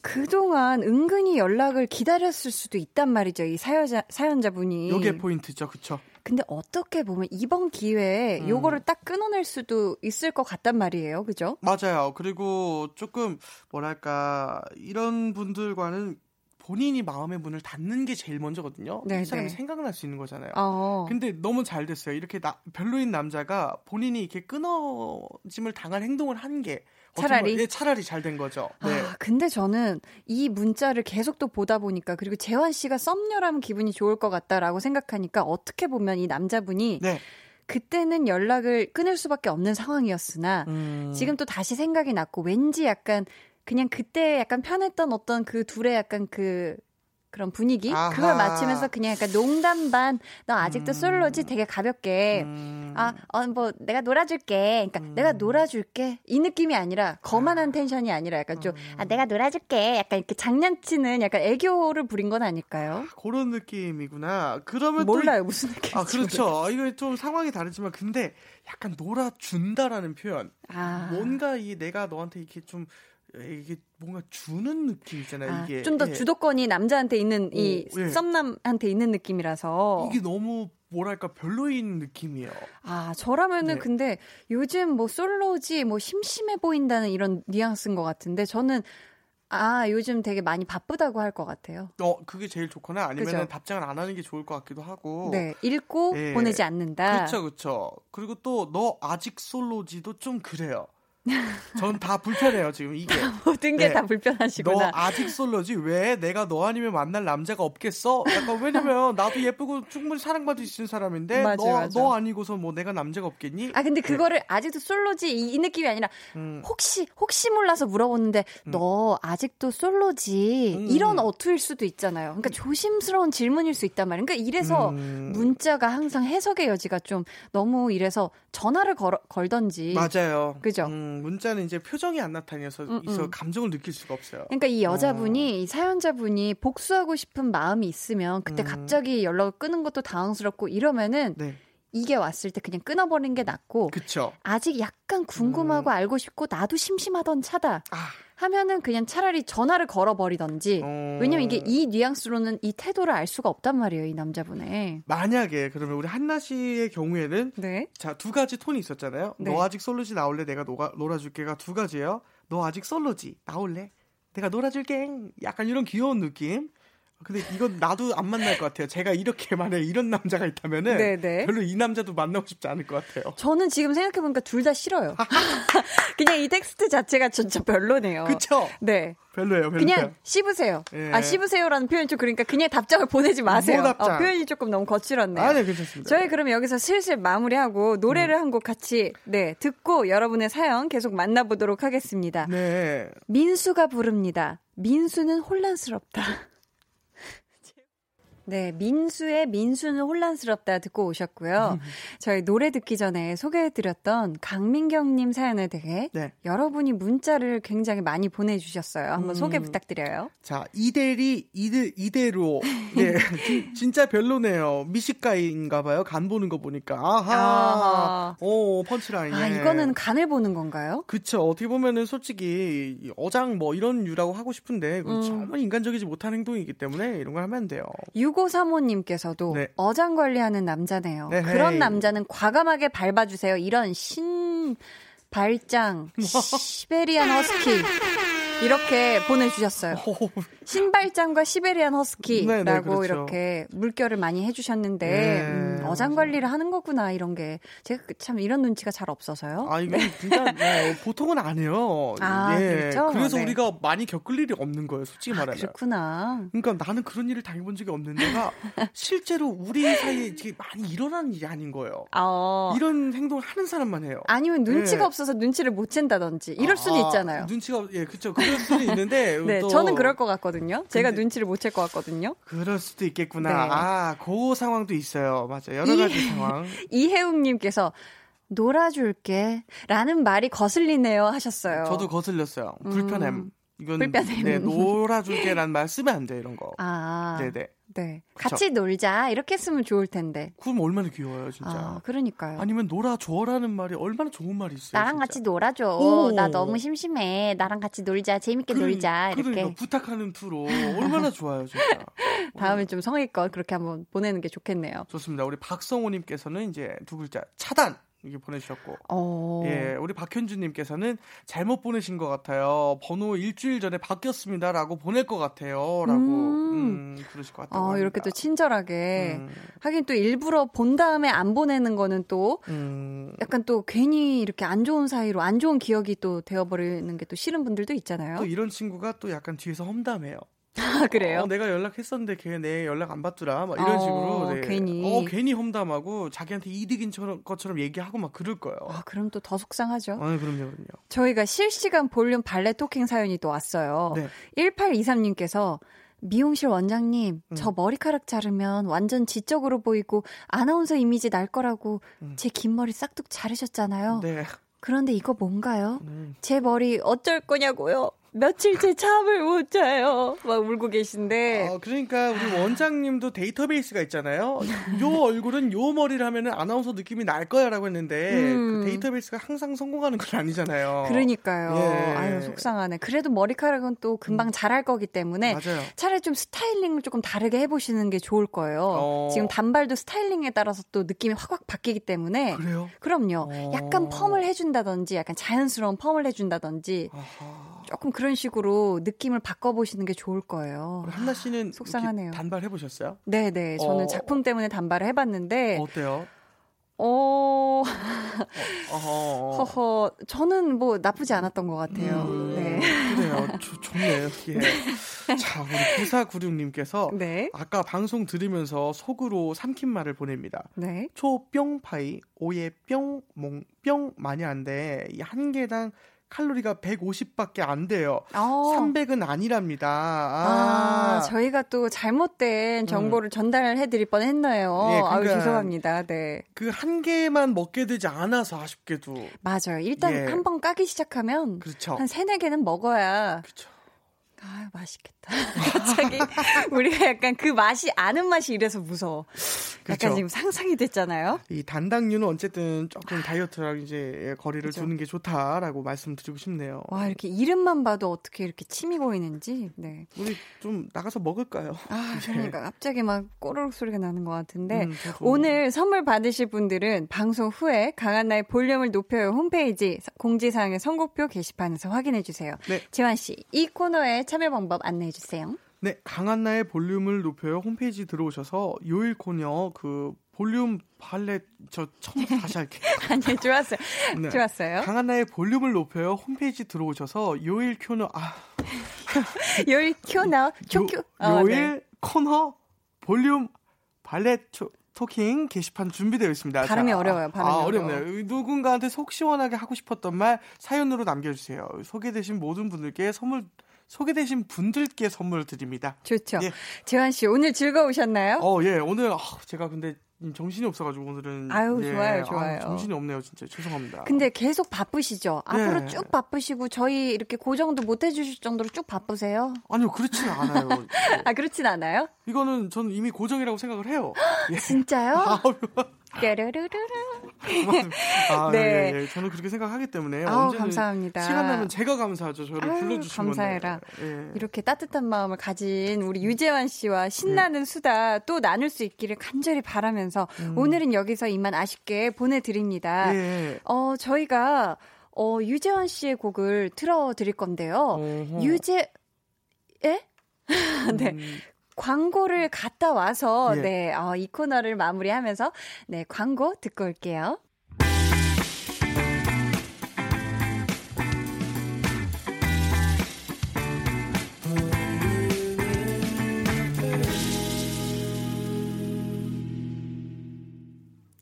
그동안 은근히 연락을 기다렸을 수도 있단 말이죠. 이 사연자, 사연자분이.
요게 포인트죠. 그쵸.
근데 어떻게 보면 이번 기회에 음. 요거를 딱 끊어낼 수도 있을 것 같단 말이에요. 그죠?
맞아요. 그리고 조금 뭐랄까 이런 분들과는 본인이 마음의 문을 닫는 게 제일 먼저거든요. 네, 이 사람이 네. 생각날 수 있는 거잖아요. 어. 근데 너무 잘 됐어요. 이렇게 나, 별로인 남자가 본인이 이렇게 끊어짐을 당한 행동을 한 게
차라리
네, 차라리 잘 된 거죠. 네.
아, 근데 저는 이 문자를 계속 또 보다 보니까 그리고 재환 씨가 썸녀라면 기분이 좋을 것 같다라고 생각하니까 어떻게 보면 이 남자분이 네. 그때는 연락을 끊을 수밖에 없는 상황이었으나 음. 지금 또 다시 생각이 났고 왠지 약간 그냥 그때 약간 편했던 어떤 그 둘의 약간 그 그런 분위기 아하. 그걸 맞추면서 그냥 약간 농담 반너 아직도 음. 솔로지 되게 가볍게 음. 아어 뭐 내가 놀아줄게 그러니까 음. 내가 놀아줄게 이 느낌이 아니라 거만한 아. 텐션이 아니라 약간 좀아 음. 내가 놀아줄게 약간 이렇게 장난치는 약간 애교를 부린 건 아닐까요?
아, 그런 느낌이구나. 그러면
몰라요 또, 무슨 느낌인지.
아 그렇죠. 이거 좀 상황이 다르지만 근데 약간 놀아준다라는 표현. 아. 뭔가 이 내가 너한테 이렇게 좀 이게 뭔가 주는 느낌이잖아요. 아, 이게
좀더 예. 주도권이 남자한테 있는 이 오, 예. 썸남한테 있는 느낌이라서
이게 너무 뭐랄까 별로인 느낌이에요.
아 저라면은 네. 근데 요즘 뭐 솔로지 뭐 심심해 보인다는 이런 뉘앙스인 것 같은데 저는 아, 요즘 되게 많이 바쁘다고 할 것 같아요.
어, 그게 제일 좋거나 아니면 답장을 안 하는 게 좋을 것 같기도 하고.
네, 읽고 예. 보내지 않는다.
그렇죠, 그렇죠. 그리고 또 너 아직 솔로지도 좀 그래요. 전 다 불편해요 지금 이게
모든 게다 네. 불편하시구나.
너 아직 솔로지 왜 내가 너 아니면 만날 남자가 없겠어? 약간 왜냐면 나도 예쁘고 충분히 사랑받을 수 있는 사람인데 맞아, 너, 맞아. 너 아니고서 뭐 내가 남자가 없겠니?
아 근데 네. 그거를 네. 아직도 솔로지 이, 이 느낌이 아니라 음. 혹시 혹시 몰라서 물어보는데 음. 너 아직도 솔로지 음. 이런 어투일 수도 있잖아요. 그러니까 조심스러운 질문일 수 있단 말이에요. 그러니까 이래서 음. 문자가 항상 해석의 여지가 좀 너무 이래서 전화를 걸, 걸던지
맞아요.
그죠?
음. 문자는 이제 표정이 안 나타나서 음, 음. 감정을 느낄 수가 없어요.
그러니까 이 여자분이 어. 이 사연자분이 복수하고 싶은 마음이 있으면 그때 음. 갑자기 연락을 끊은 것도 당황스럽고 이러면은 네. 이게 왔을 때 그냥 끊어버리는 게 낫고
그쵸.
아직 약간 궁금하고 음. 알고 싶고 나도 심심하던 차다. 아. 하면은 그냥 차라리 전화를 걸어버리던지. 어... 왜냐면 이게 이 뉘앙스로는 이 태도를 알 수가 없단 말이에요, 이 남자분의.
만약에 그러면 우리 한나 씨의 경우에는 네. 자, 두 가지 톤이 있었잖아요. 네. 너 아직 솔로지 나올래? 내가 노가, 놀아줄게가 두 가지예요. 너 아직 솔로지 나올래? 내가 놀아줄게. 약간 이런 귀여운 느낌. 근데 이건 나도 안 만날 것 같아요. 제가 이렇게 만약에 이런 남자가 있다면은 네네. 별로 이 남자도 만나고 싶지 않을 것 같아요.
저는 지금 생각해 보니까 둘 다 싫어요. 그냥 이 텍스트 자체가 진짜 별로네요.
그쵸?
네.
별로예요, 별로.
그냥 씹으세요. 예. 아, 씹으세요라는 표현 좀 그러니까 그냥 답장을 보내지 마세요. 뭐 답장. 어, 표현이 조금 너무 거칠었네요.
아, 네, 괜찮습니다.
저희 그럼 여기서 슬슬 마무리하고 노래를 음. 한곡 같이 네, 듣고 여러분의 사연 계속 만나보도록 하겠습니다.
네.
민수가 부릅니다. 민수는 혼란스럽다. 네, 민수의 민수는 혼란스럽다 듣고 오셨고요. 저희 노래 듣기 전에 소개해드렸던 강민경님 사연에 대해 네. 여러분이 문자를 굉장히 많이 보내주셨어요. 한번 음. 소개 부탁드려요.
자, 이대리 이대 이대로 네, 진짜 별로네요. 미식가인가 봐요. 간 보는 거 보니까 아하, 아하. 오 펀치라인.
아 이거는 간을 보는 건가요?
그쵸. 어떻게 보면은 솔직히 어장 뭐 이런 유라고 하고 싶은데 음. 정말 인간적이지 못한 행동이기 때문에 이런 걸 하면 안 돼요.
6535님께서도 네. 어장 관리하는 남자네요. 네, 그런 남자는 과감하게 밟아주세요. 이런 신 발장 시베리안 허스키 이렇게 보내주셨어요. 신발장과 시베리안 허스키라고 네, 네, 그렇죠. 이렇게 물결을 많이 해주셨는데 네, 음, 어장 관리를 하는 거구나 이런 게 제가 그참 이런 눈치가 잘 없어서요.
아 네. 진짜 네, 보통은 안 해요.
아 예. 그렇죠?
그래서 네. 우리가 많이 겪을 일이 없는 거예요. 솔직히 아, 말하면.
그렇구나.
그러니까 나는 그런 일을 당해본 적이 없는데가 실제로 우리 사이에 이게 많이 일어나는 일이 아닌 거예요. 어. 이런 행동을 하는 사람만 해요.
아니면 눈치가 없어서 눈치를 못 챈다든지 이럴 수도 아, 있잖아요.
눈치가 예 그렇죠. 그럴 수도 있는데
네 또... 저는 그럴 것 같거든요. 제가 근데... 눈치를 못 챌 것 같거든요.
그럴 수도 있겠구나. 네. 아, 그 상황도 있어요. 맞아. 여러 가지 이, 상황.
이혜웅님께서 놀아줄게. 라는 말이 거슬리네요. 하셨어요.
저도 거슬렸어요. 불편함. 음. 이건. 네, 놀아줄게란 말 쓰면 안 돼, 이런 거. 아.
네네. 네. 같이 놀자. 이렇게 쓰면 좋을 텐데.
그럼 얼마나 귀여워요, 진짜.
아, 그러니까요.
아니면 놀아줘라는 말이 얼마나 좋은 말이 있어요.
나랑 진짜. 같이 놀아줘. 오. 나 너무 심심해. 나랑 같이 놀자. 재밌게 그러, 놀자. 이렇게.
그러니까 부탁하는 투로 얼마나 좋아요, 진짜.
다음에 좀 성의껏 그렇게 한번 보내는 게 좋겠네요.
좋습니다. 우리 박성호님께서는 이제 두 글자 차단. 이게 보내주셨고, 어... 예, 우리 박현주님께서는 잘못 보내신 것 같아요. 번호 일주일 전에 바뀌었습니다라고 보낼 것 같아요.라고 음... 음, 그러실 것 같아요.
어, 이렇게 또 친절하게 음... 하긴 또 일부러 본 다음에 안 보내는 거는 또 음... 약간 또 괜히 이렇게 안 좋은 사이로 안 좋은 기억이 또 되어버리는 게 또 싫은 분들도 있잖아요.
또 이런 친구가 또 약간 뒤에서 험담해요.
아, 그래요?
어, 내가 연락했었는데 걔 내 연락 안 받더라. 막 이런 어, 식으로. 네.
괜히.
어, 괜히 험담하고 자기한테 이득인 것처럼 얘기하고 막 그럴 거예요.
아, 그럼 또 더 속상하죠.
아, 그럼요, 그럼요.
저희가 실시간 볼륨 발레 토킹 사연이 또 왔어요. 네. 1823님께서 미용실 원장님, 음. 저 머리카락 자르면 완전 지적으로 보이고 아나운서 이미지 날 거라고 음. 제긴 머리 싹둑 자르셨잖아요. 네. 그런데 이거 뭔가요? 음. 제 머리 어쩔 거냐고요? 며칠째 잠을 못 자요. 막 울고 계신데.
어, 그러니까 우리 원장님도 데이터베이스가 있잖아요. 요 얼굴은 요 머리를 하면은 아나운서 느낌이 날 거야라고 했는데 음. 그 데이터베이스가 항상 성공하는 건 아니잖아요.
그러니까요. 예. 아유 속상하네. 그래도 머리카락은 또 금방 음. 자랄 거기 때문에
맞아요.
차라리 좀 스타일링을 조금 다르게 해보시는 게 좋을 거예요. 어. 지금 단발도 스타일링에 따라서 또 느낌이 확확 바뀌기 때문에.
그래요?
그럼요. 어. 약간 펌을 해준다든지, 약간 자연스러운 펌을 해준다든지. 아하. 조금 그런 식으로 느낌을 바꿔보시는 게 좋을 거예요.
한나 씨는 속상하네요. 단발 해보셨어요?
네 네. 저는 어... 작품 때문에 단발을 해봤는데.
어때요?
어, 어, 허허, 저는 뭐 나쁘지 않았던 것 같아요. 음,
네. 그래요. 조, 좋네요, 예. 네. 자, 우리 9496님께서 네. 아까 방송 들으면서 속으로 삼킨 말을 보냅니다.
네.
초뿅파이, 오예 뿅, 몽, 뿅 많이 안 돼. 이한 개당 칼로리가 150밖에 안 돼요. 어. 300은 아니랍니다.
아. 아. 저희가 또 잘못된 정보를 음. 전달해 드릴 뻔 했나요? 예, 그러니까 아유, 죄송합니다. 네.
그 한 개만 먹게 되지 않아서 아쉽게도.
맞아요. 일단 예. 한번 까기 시작하면 그렇죠. 한 세네 개는 먹어야
그렇죠.
아, 맛있겠다. 갑자기 우리가 약간 그 맛이 아는 맛이 이래서 무서워. 약간 그렇죠. 지금 상상이 됐잖아요.
이 단당류는 어쨌든 조금 다이어트랑 이제 거리를 그렇죠. 두는 게 좋다라고 말씀드리고 싶네요.
와, 이렇게 이름만 봐도 어떻게 이렇게 침이 고이는지. 네.
우리 좀 나가서 먹을까요?
아, 그러니까 갑자기 막 꼬르륵 소리가 나는 것 같은데 음, 오늘 선물 받으실 분들은 방송 후에 강한나의 볼륨을 높여요 홈페이지 공지사항의 선곡표 게시판에서 확인해 주세요. 네. 지환 씨, 이 코너에 참여 방법 안내해 주세요.
네, 강한나의 볼륨을 높여요 홈페이지 들어오셔서 요일 코너 그 볼륨 발레 저 처음 다시 할게요.
아니 좋았어요. 네. 좋았어요.
강한나의 볼륨을 높여요 홈페이지 들어오셔서 요일 코너 아
요일 코너 요,
어, 요일 네. 코너 볼륨 발레 초, 토킹 게시판 준비되어 있습니다.
발음이 자, 어려워요. 발음이
아, 어렵네요. 누군가한테 속 시원하게 하고 싶었던 말 사연으로 남겨주세요. 소개되신 모든 분들께 선물 소개되신 분들께 선물 드립니다.
좋죠. 예. 재환 씨 오늘 즐거우셨나요?
어, 예. 오늘 아, 제가 근데 정신이 없어가지고 오늘은
아유 예. 좋아요 좋아요 아,
정신이 없네요 진짜 죄송합니다.
근데 계속 바쁘시죠? 앞으로 네. 쭉 바쁘시고 저희 이렇게 고정도 못 해주실 정도로 쭉 바쁘세요?
아니요 그렇지는 않아요.
아 그렇진 않아요?
이거는 저는 이미 고정이라고 생각을 해요.
예. 진짜요? 아,
까르르르르.
아, 네. 예, 예. 저는 그렇게 생각하기 때문에
아우, 감사합니다.
시간 나면 제가 감사하죠. 저를 불러주시면
감사해라. 예. 이렇게 따뜻한 마음을 가진 우리 유재환 씨와 신나는 예. 수다 또 나눌 수 있기를 간절히 바라면서 음. 오늘은 여기서 이만 아쉽게 보내드립니다.
예.
어 저희가 어 유재환 씨의 곡을 틀어드릴 건데요. 어허. 유재 예? 네. 음. 광고를 갔다 와서 예. 네, 어, 이 코너를 마무리하면서 네, 광고 듣고 올게요.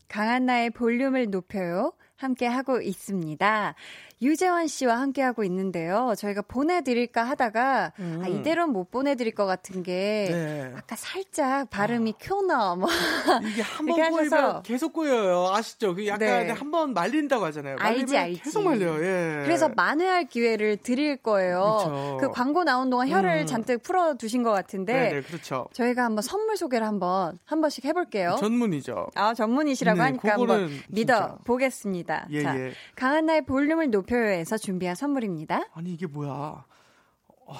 강한나의 볼륨을 높여요. 함께 하고 있습니다. 유재환 씨와 함께 하고 있는데요. 저희가 보내드릴까 하다가 음. 아, 이대로는 못 보내드릴 것 같은 게 네. 아까 살짝 발음이 아. 큐너 뭐
이게 한번 꼬이면 계속 꼬여요. 아시죠? 그 약간 네. 한번 말린다고 하잖아요.
알지 알지.
계속 말려요. 예.
그래서 만회할 기회를 드릴 거예요. 그쵸. 그 광고 나온 동안 혀를 음. 잔뜩 풀어 두신 것 같은데.
네, 그렇죠.
저희가 한번 선물 소개를 한번 한 번씩 해볼게요.
전문이죠.
아 전문이시라고 네, 하니까 한번 믿어 보겠습니다. 예, 자, 예. 강한나의 볼륨을 높여요에서 준비한 선물입니다.
아니 이게 뭐야? 어,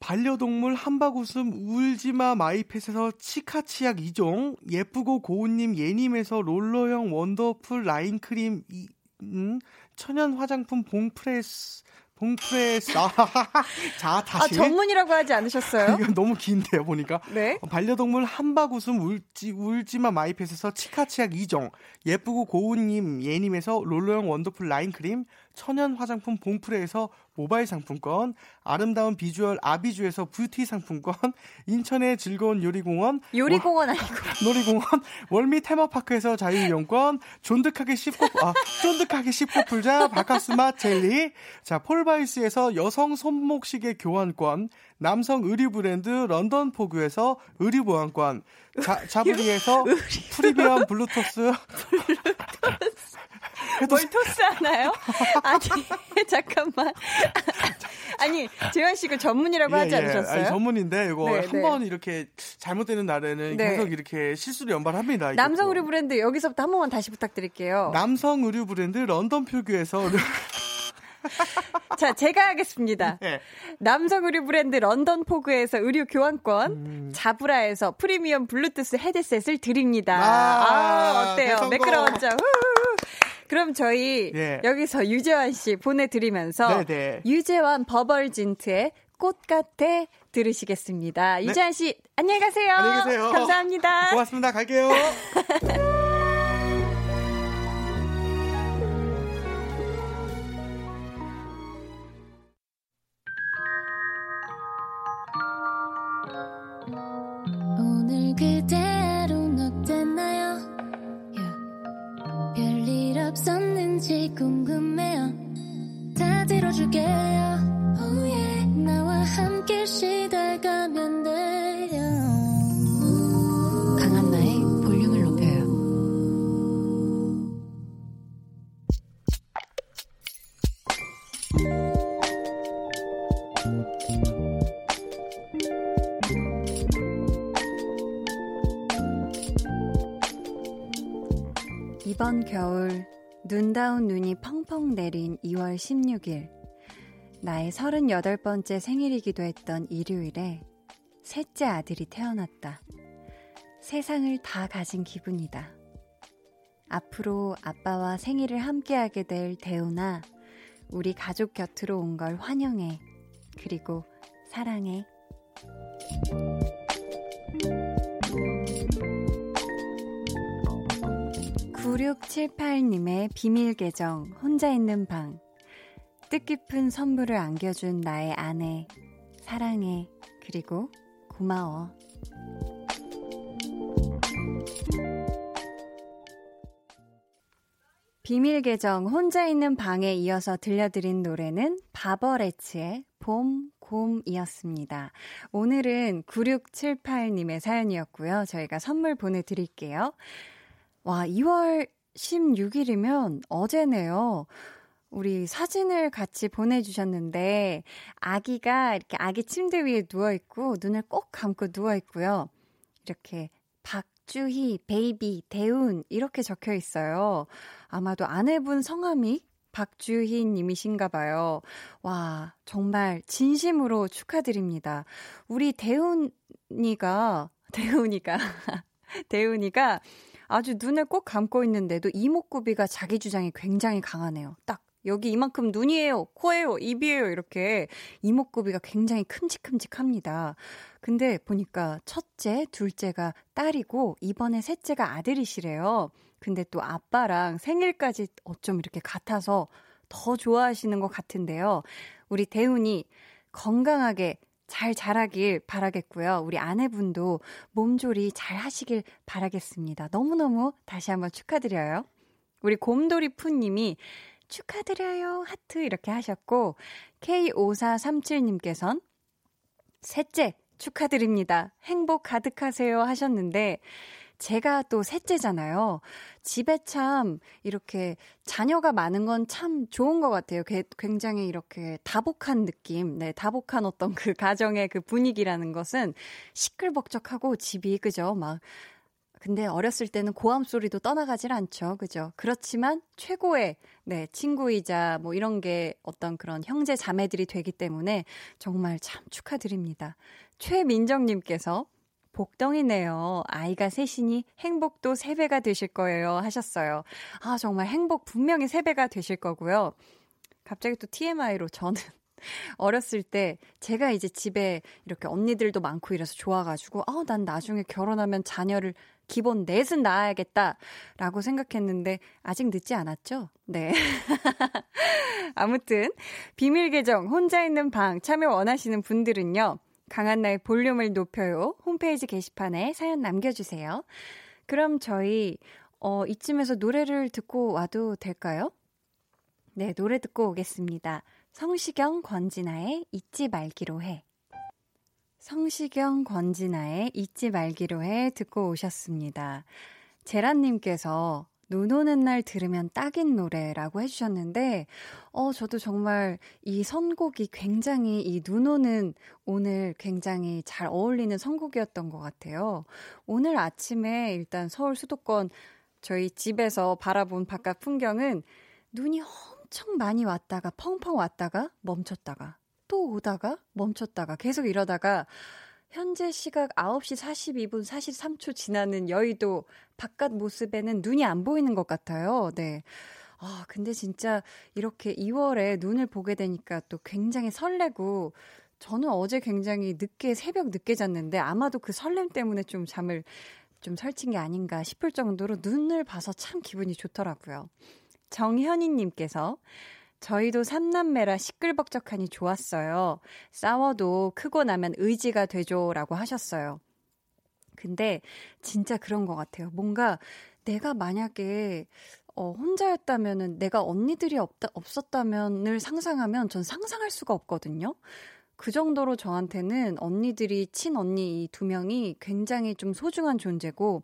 반려동물 한바구음 울지마 마이펫에서 치카치약 2종, 예쁘고 고운님 예님에서 롤러형 원더풀 라인크림 이, 음, 천연 화장품 봉프레스 봉프레스. 아, 자, 다시. 아,
전문이라고 하지 않으셨어요?
이거 너무 긴데요, 보니까. 네. 어, 반려동물 한바구음 울지, 울지마 마이펫에서 치카치약 2종, 예쁘고 고운님 예님에서 롤러형 원더풀 라인 크림, 천연 화장품 봉프레에서 모바일 상품권, 아름다운 비주얼 아비주에서 뷰티 상품권, 인천의 즐거운 요리공원,
요리공원 아니고.
놀이공원, 월미 테마파크에서 자유이용권, 쫀득하게 씹고 아 쫀득하게 씹고 풀자 바카스마 젤리, 자 폴바이스에서 여성 손목시계 교환권, 남성 의류 브랜드 런던 포그에서 의류 보안권, 자, 자부리에서 프리미엄 블루토스
뭘 토스하나요? 아니 잠깐만. 아니 재환 씨그 전문이라고 예, 하지 예. 않으셨어요?
아니, 전문인데 이거 네, 한번 네. 이렇게 잘못되는 날에는 네. 계속 이렇게 실수를 연발합니다.
남성 의류 브랜드 여기서부터 한 번만 다시 부탁드릴게요.
남성 의류 브랜드 런던 포그에서
자, 제가 하겠습니다. 네. 남성 의류 브랜드 런던 포그에서 의류 교환권, 음. 자브라에서 프리미엄 블루투스 헤드셋을 드립니다. 아, 아 어때요? 매끄러웠죠? 그럼 저희 예. 여기서 유재환 씨 보내드리면서 네네. 네. 유재환 버벌진트의 꽃 같아 들으시겠습니다. 네. 유재환 씨 안녕히 가세요.
안녕히 계세요.
감사합니다.
고맙습니다. 갈게요. 없었는지 궁금해요. 다 들어줄게요. Oh yeah. 나와 함께 시달가면 돼요. 강한나의 볼륨을 높여요.
이번 겨울 눈다운 눈이 펑펑 내린 2월 16일 나의 38번째 생일이기도 했던 일요일에 셋째 아들이 태어났다. 세상을 다 가진 기분이다. 앞으로 아빠와 생일을 함께하게 될 대우나 우리 가족 곁으로 온 걸 환영해. 그리고 사랑해. 9678님의 비밀 계정, 혼자 있는 방. 뜻깊은 선물을 안겨준 나의 아내. 사랑해. 그리고 고마워. 비밀 계정 혼자 있는 방에 이어서 들려드린 노래는 바버레츠의 봄, 곰이었습니다. 오늘은 9678님의 사연이었고요. 저희가 선물 보내드릴게요. 와, 2월 16일이면 어제네요. 우리 사진을 같이 보내주셨는데, 아기가 이렇게 아기 침대 위에 누워있고, 눈을 꼭 감고 누워있고요. 이렇게 박주희, 베이비, 대운, 이렇게 적혀 있어요. 아마도 아내분 성함이 박주희 님이신가 봐요. 와, 정말 진심으로 축하드립니다. 우리 대운이가, 대운이가, 대운이가 아주 눈을 꼭 감고 있는데도 이목구비가 자기 주장이 굉장히 강하네요. 딱 여기 이만큼 눈이에요, 코예요, 입이에요 이렇게 이목구비가 굉장히 큼직큼직합니다. 근데 보니까 첫째, 둘째가 딸이고 이번에 셋째가 아들이시래요. 근데 또 아빠랑 생일까지 어쩜 이렇게 같아서 더 좋아하시는 것 같은데요. 우리 대훈이 건강하게 잘 자라길 바라겠고요. 우리 아내분도 몸조리 잘 하시길 바라겠습니다. 너무너무 다시 한번 축하드려요. 우리 곰돌이 푸님이 축하드려요. 하트 이렇게 하셨고, K5437님께선 셋째 축하드립니다. 행복 가득하세요 하셨는데, 제가 또 셋째잖아요. 집에 참 이렇게 자녀가 많은 건 참 좋은 것 같아요. 굉장히 이렇게 다복한 느낌, 네, 다복한 어떤 그 가정의 그 분위기라는 것은 시끌벅적하고 집이, 그죠? 막 근데 어렸을 때는 고함 소리도 떠나가질 않죠. 그죠? 그렇지만 최고의 네, 친구이자 뭐 이런 게 어떤 그런 형제 자매들이 되기 때문에 정말 참 축하드립니다. 최민정 님께서 복덩이네요. 아이가 셋이니 행복도 3배가 되실 거예요. 하셨어요. 아, 정말 행복 분명히 3배가 되실 거고요. 갑자기 또 TMI로 저는 어렸을 때 제가 이제 집에 이렇게 언니들도 많고 이래서 좋아가지고 아, 난 나중에 결혼하면 자녀를 기본 넷은 낳아야겠다라고 생각했는데 아직 늦지 않았죠? 네. 아무튼 비밀 계정 혼자 있는 방 참여 원하시는 분들은요. 강한나의 볼륨을 높여요. 홈페이지 게시판에 사연 남겨주세요. 그럼 저희 어, 이쯤에서 노래를 듣고 와도 될까요? 네, 노래 듣고 오겠습니다. 성시경 권진아의 잊지 말기로 해. 성시경 권진아의 잊지 말기로 해 듣고 오셨습니다. 제란님께서 눈 오는 날 들으면 딱인 노래라고 해주셨는데, 어, 저도 정말 이 선곡이 굉장히 이 눈 오는 오늘 굉장히 잘 어울리는 선곡이었던 것 같아요. 오늘 아침에 일단 서울 수도권 저희 집에서 바라본 바깥 풍경은 눈이 엄청 많이 왔다가 펑펑 왔다가 멈췄다가 또 오다가 멈췄다가 계속 이러다가 현재 시각 9시 42분 43초 지나는 여의도 바깥 모습에는 눈이 안 보이는 것 같아요. 네. 아, 근데 진짜 이렇게 2월에 눈을 보게 되니까 또 굉장히 설레고 저는 어제 굉장히 늦게 새벽 늦게 잤는데 아마도 그 설렘 때문에 좀 잠을 좀 설친 게 아닌가 싶을 정도로 눈을 봐서 참 기분이 좋더라고요. 정현희님께서 저희도 삼남매라 시끌벅적하니 좋았어요. 싸워도 크고 나면 의지가 되죠. 라고 하셨어요. 근데 진짜 그런 것 같아요. 뭔가 내가 만약에 어, 혼자였다면은 내가 언니들이 없다, 없었다면을 상상하면 전 상상할 수가 없거든요. 그 정도로 저한테는 언니들이, 친언니 이 두 명이 굉장히 좀 소중한 존재고,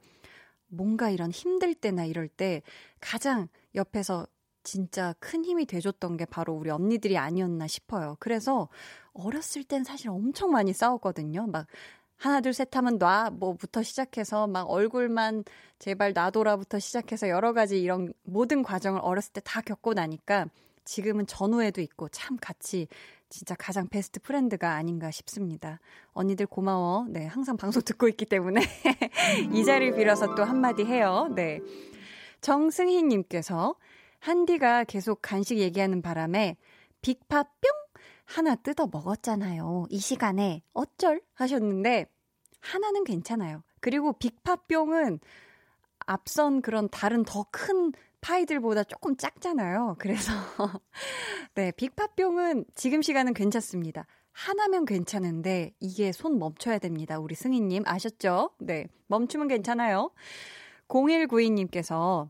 뭔가 이런 힘들 때나 이럴 때 가장 옆에서 진짜 큰 힘이 돼줬던 게 바로 우리 언니들이 아니었나 싶어요. 그래서 어렸을 땐 사실 엄청 많이 싸웠거든요. 막 하나 둘 셋 하면 놔 뭐부터 시작해서 막 얼굴만 제발 놔둬라부터 시작해서 여러 가지 이런 모든 과정을 어렸을 때 다 겪고 나니까 지금은 전후에도 있고 참 같이 진짜 가장 best friend가 아닌가 싶습니다. 언니들 고마워. 네, 항상 방송 듣고 있기 때문에 이 자리를 빌어서 또 한마디 해요. 네. 정승희 님께서 한디가 계속 간식 얘기하는 바람에 빅파 뿅 하나 뜯어 먹었잖아요. 이 시간에 어쩔 하셨는데 하나는 괜찮아요. 그리고 빅파뿅은 앞선 그런 다른 더 큰 파이들보다 조금 작잖아요. 그래서 네, 빅파뿅은 지금 시간은 괜찮습니다. 하나면 괜찮은데 이게 손 멈춰야 됩니다. 우리 승희 님 아셨죠? 네, 멈추면 괜찮아요. 0192님께서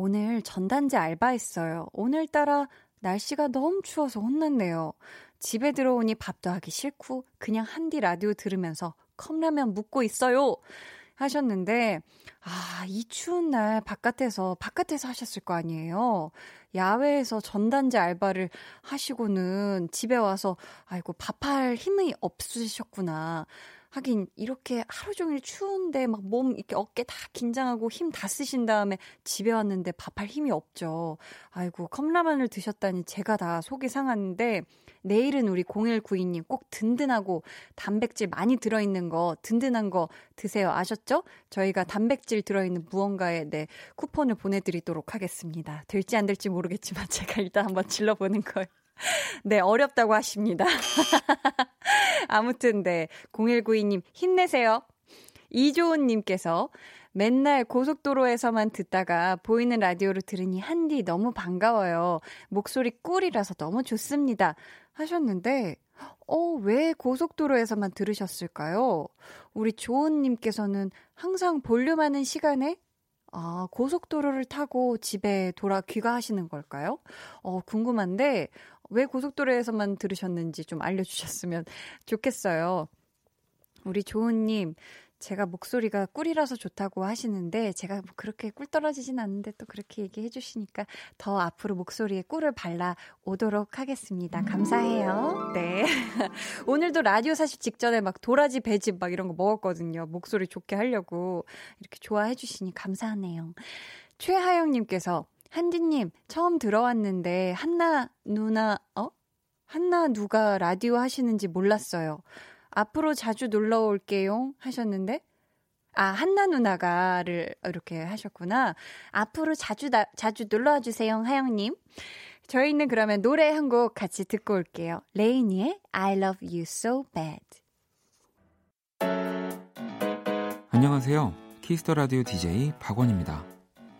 오늘 전단지 알바했어요. 오늘따라 날씨가 너무 추워서 혼났네요. 집에 들어오니 밥도 하기 싫고 그냥 한디 라디오 들으면서 컵라면 묵고 있어요. 하셨는데 아, 이 추운 날 바깥에서 바깥에서 하셨을 거 아니에요. 야외에서 전단지 알바를 하시고는 집에 와서 아이고 밥할 힘이 없으셨구나. 하긴 이렇게 하루 종일 추운데 막 몸 이렇게 어깨 다 긴장하고 힘 다 쓰신 다음에 집에 왔는데 밥할 힘이 없죠. 아이고 컵라면을 드셨다니 제가 다 속이 상하는데 내일은 우리 0192님 꼭 든든하고 단백질 많이 들어있는 거 든든한 거 드세요. 아셨죠? 저희가 단백질 들어있는 무언가에 네 쿠폰을 보내드리도록 하겠습니다. 될지 안 될지 모르겠지만 제가 일단 한번 질러보는 거예요. 네, 어렵다고 하십니다. 아무튼, 네. 0192님, 힘내세요. 이조은님께서 맨날 고속도로에서만 듣다가 보이는 라디오로 들으니 한디 너무 반가워요. 목소리 꿀이라서 너무 좋습니다. 하셨는데, 어, 왜 고속도로에서만 들으셨을까요? 우리 조은님께서는 항상 볼륨하는 시간에 아, 고속도로를 타고 집에 돌아 귀가하시는 걸까요? 어, 궁금한데, 왜 고속도로에서만 들으셨는지 좀 알려주셨으면 좋겠어요. 우리 조은님, 제가 목소리가 꿀이라서 좋다고 하시는데 제가 뭐 그렇게 꿀 떨어지진 않는데 또 그렇게 얘기해 주시니까 더 앞으로 목소리에 꿀을 발라 오도록 하겠습니다. 감사해요. 네. 오늘도 라디오 사실 직전에 막 도라지 배즙 막 이런 거 먹었거든요. 목소리 좋게 하려고 이렇게 좋아해 주시니 감사하네요. 최하영 님께서 한디님 처음 들어왔는데 한나 누나 어 한나 누가 라디오 하시는지 몰랐어요. 앞으로 자주 놀러 올게요 하셨는데 아, 한나 누나가를 이렇게 하셨구나. 앞으로 자주 나, 자주 놀러 와 주세요, 하영님. 저희는 그러면 노래 한 곡 같이 듣고 올게요. 레이니의 I love you so bad.
안녕하세요. 키스 더 라디오 DJ 박원입니다.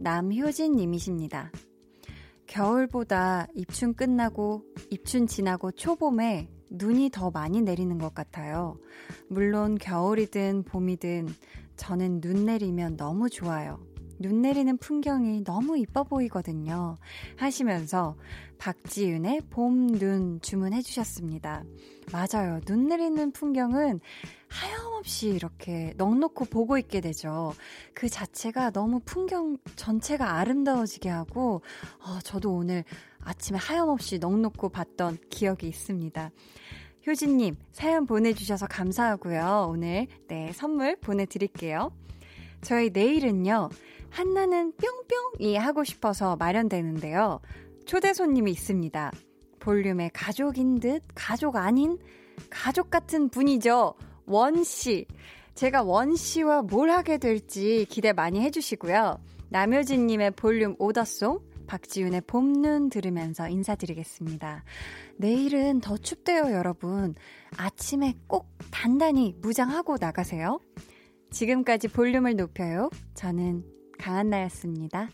남효진 님이십니다. 겨울보다 입춘 끝나고, 입춘 지나고 초봄에 눈이 더 많이 내리는 것 같아요. 물론 겨울이든 봄이든 저는 눈 내리면 너무 좋아요. 눈 내리는 풍경이 너무 이뻐 보이거든요. 하시면서 박지윤의 봄, 눈 주문해 주셨습니다. 맞아요. 눈 내리는 풍경은 하염없이 이렇게 넉넉고 보고 있게 되죠. 그 자체가 너무 풍경 전체가 아름다워지게 하고, 어, 저도 오늘 아침에 하염없이 넉넉고 봤던 기억이 있습니다. 효진님, 사연 보내주셔서 감사하고요. 오늘, 네, 선물 보내드릴게요. 저희 내일은요, 한나는 뿅뿅이 하고 싶어서 마련되는데요. 초대 손님이 있습니다. 볼륨의 가족인 듯, 가족 아닌, 가족 같은 분이죠. 원 씨. 제가 원 씨와 뭘 하게 될지 기대 많이 해주시고요. 남효진님의 볼륨 오더송, 박지윤의 봄눈 들으면서 인사드리겠습니다. 내일은 더 춥대요, 여러분. 아침에 꼭 단단히 무장하고 나가세요. 지금까지 볼륨을 높여요. 저는 강한나였습니다.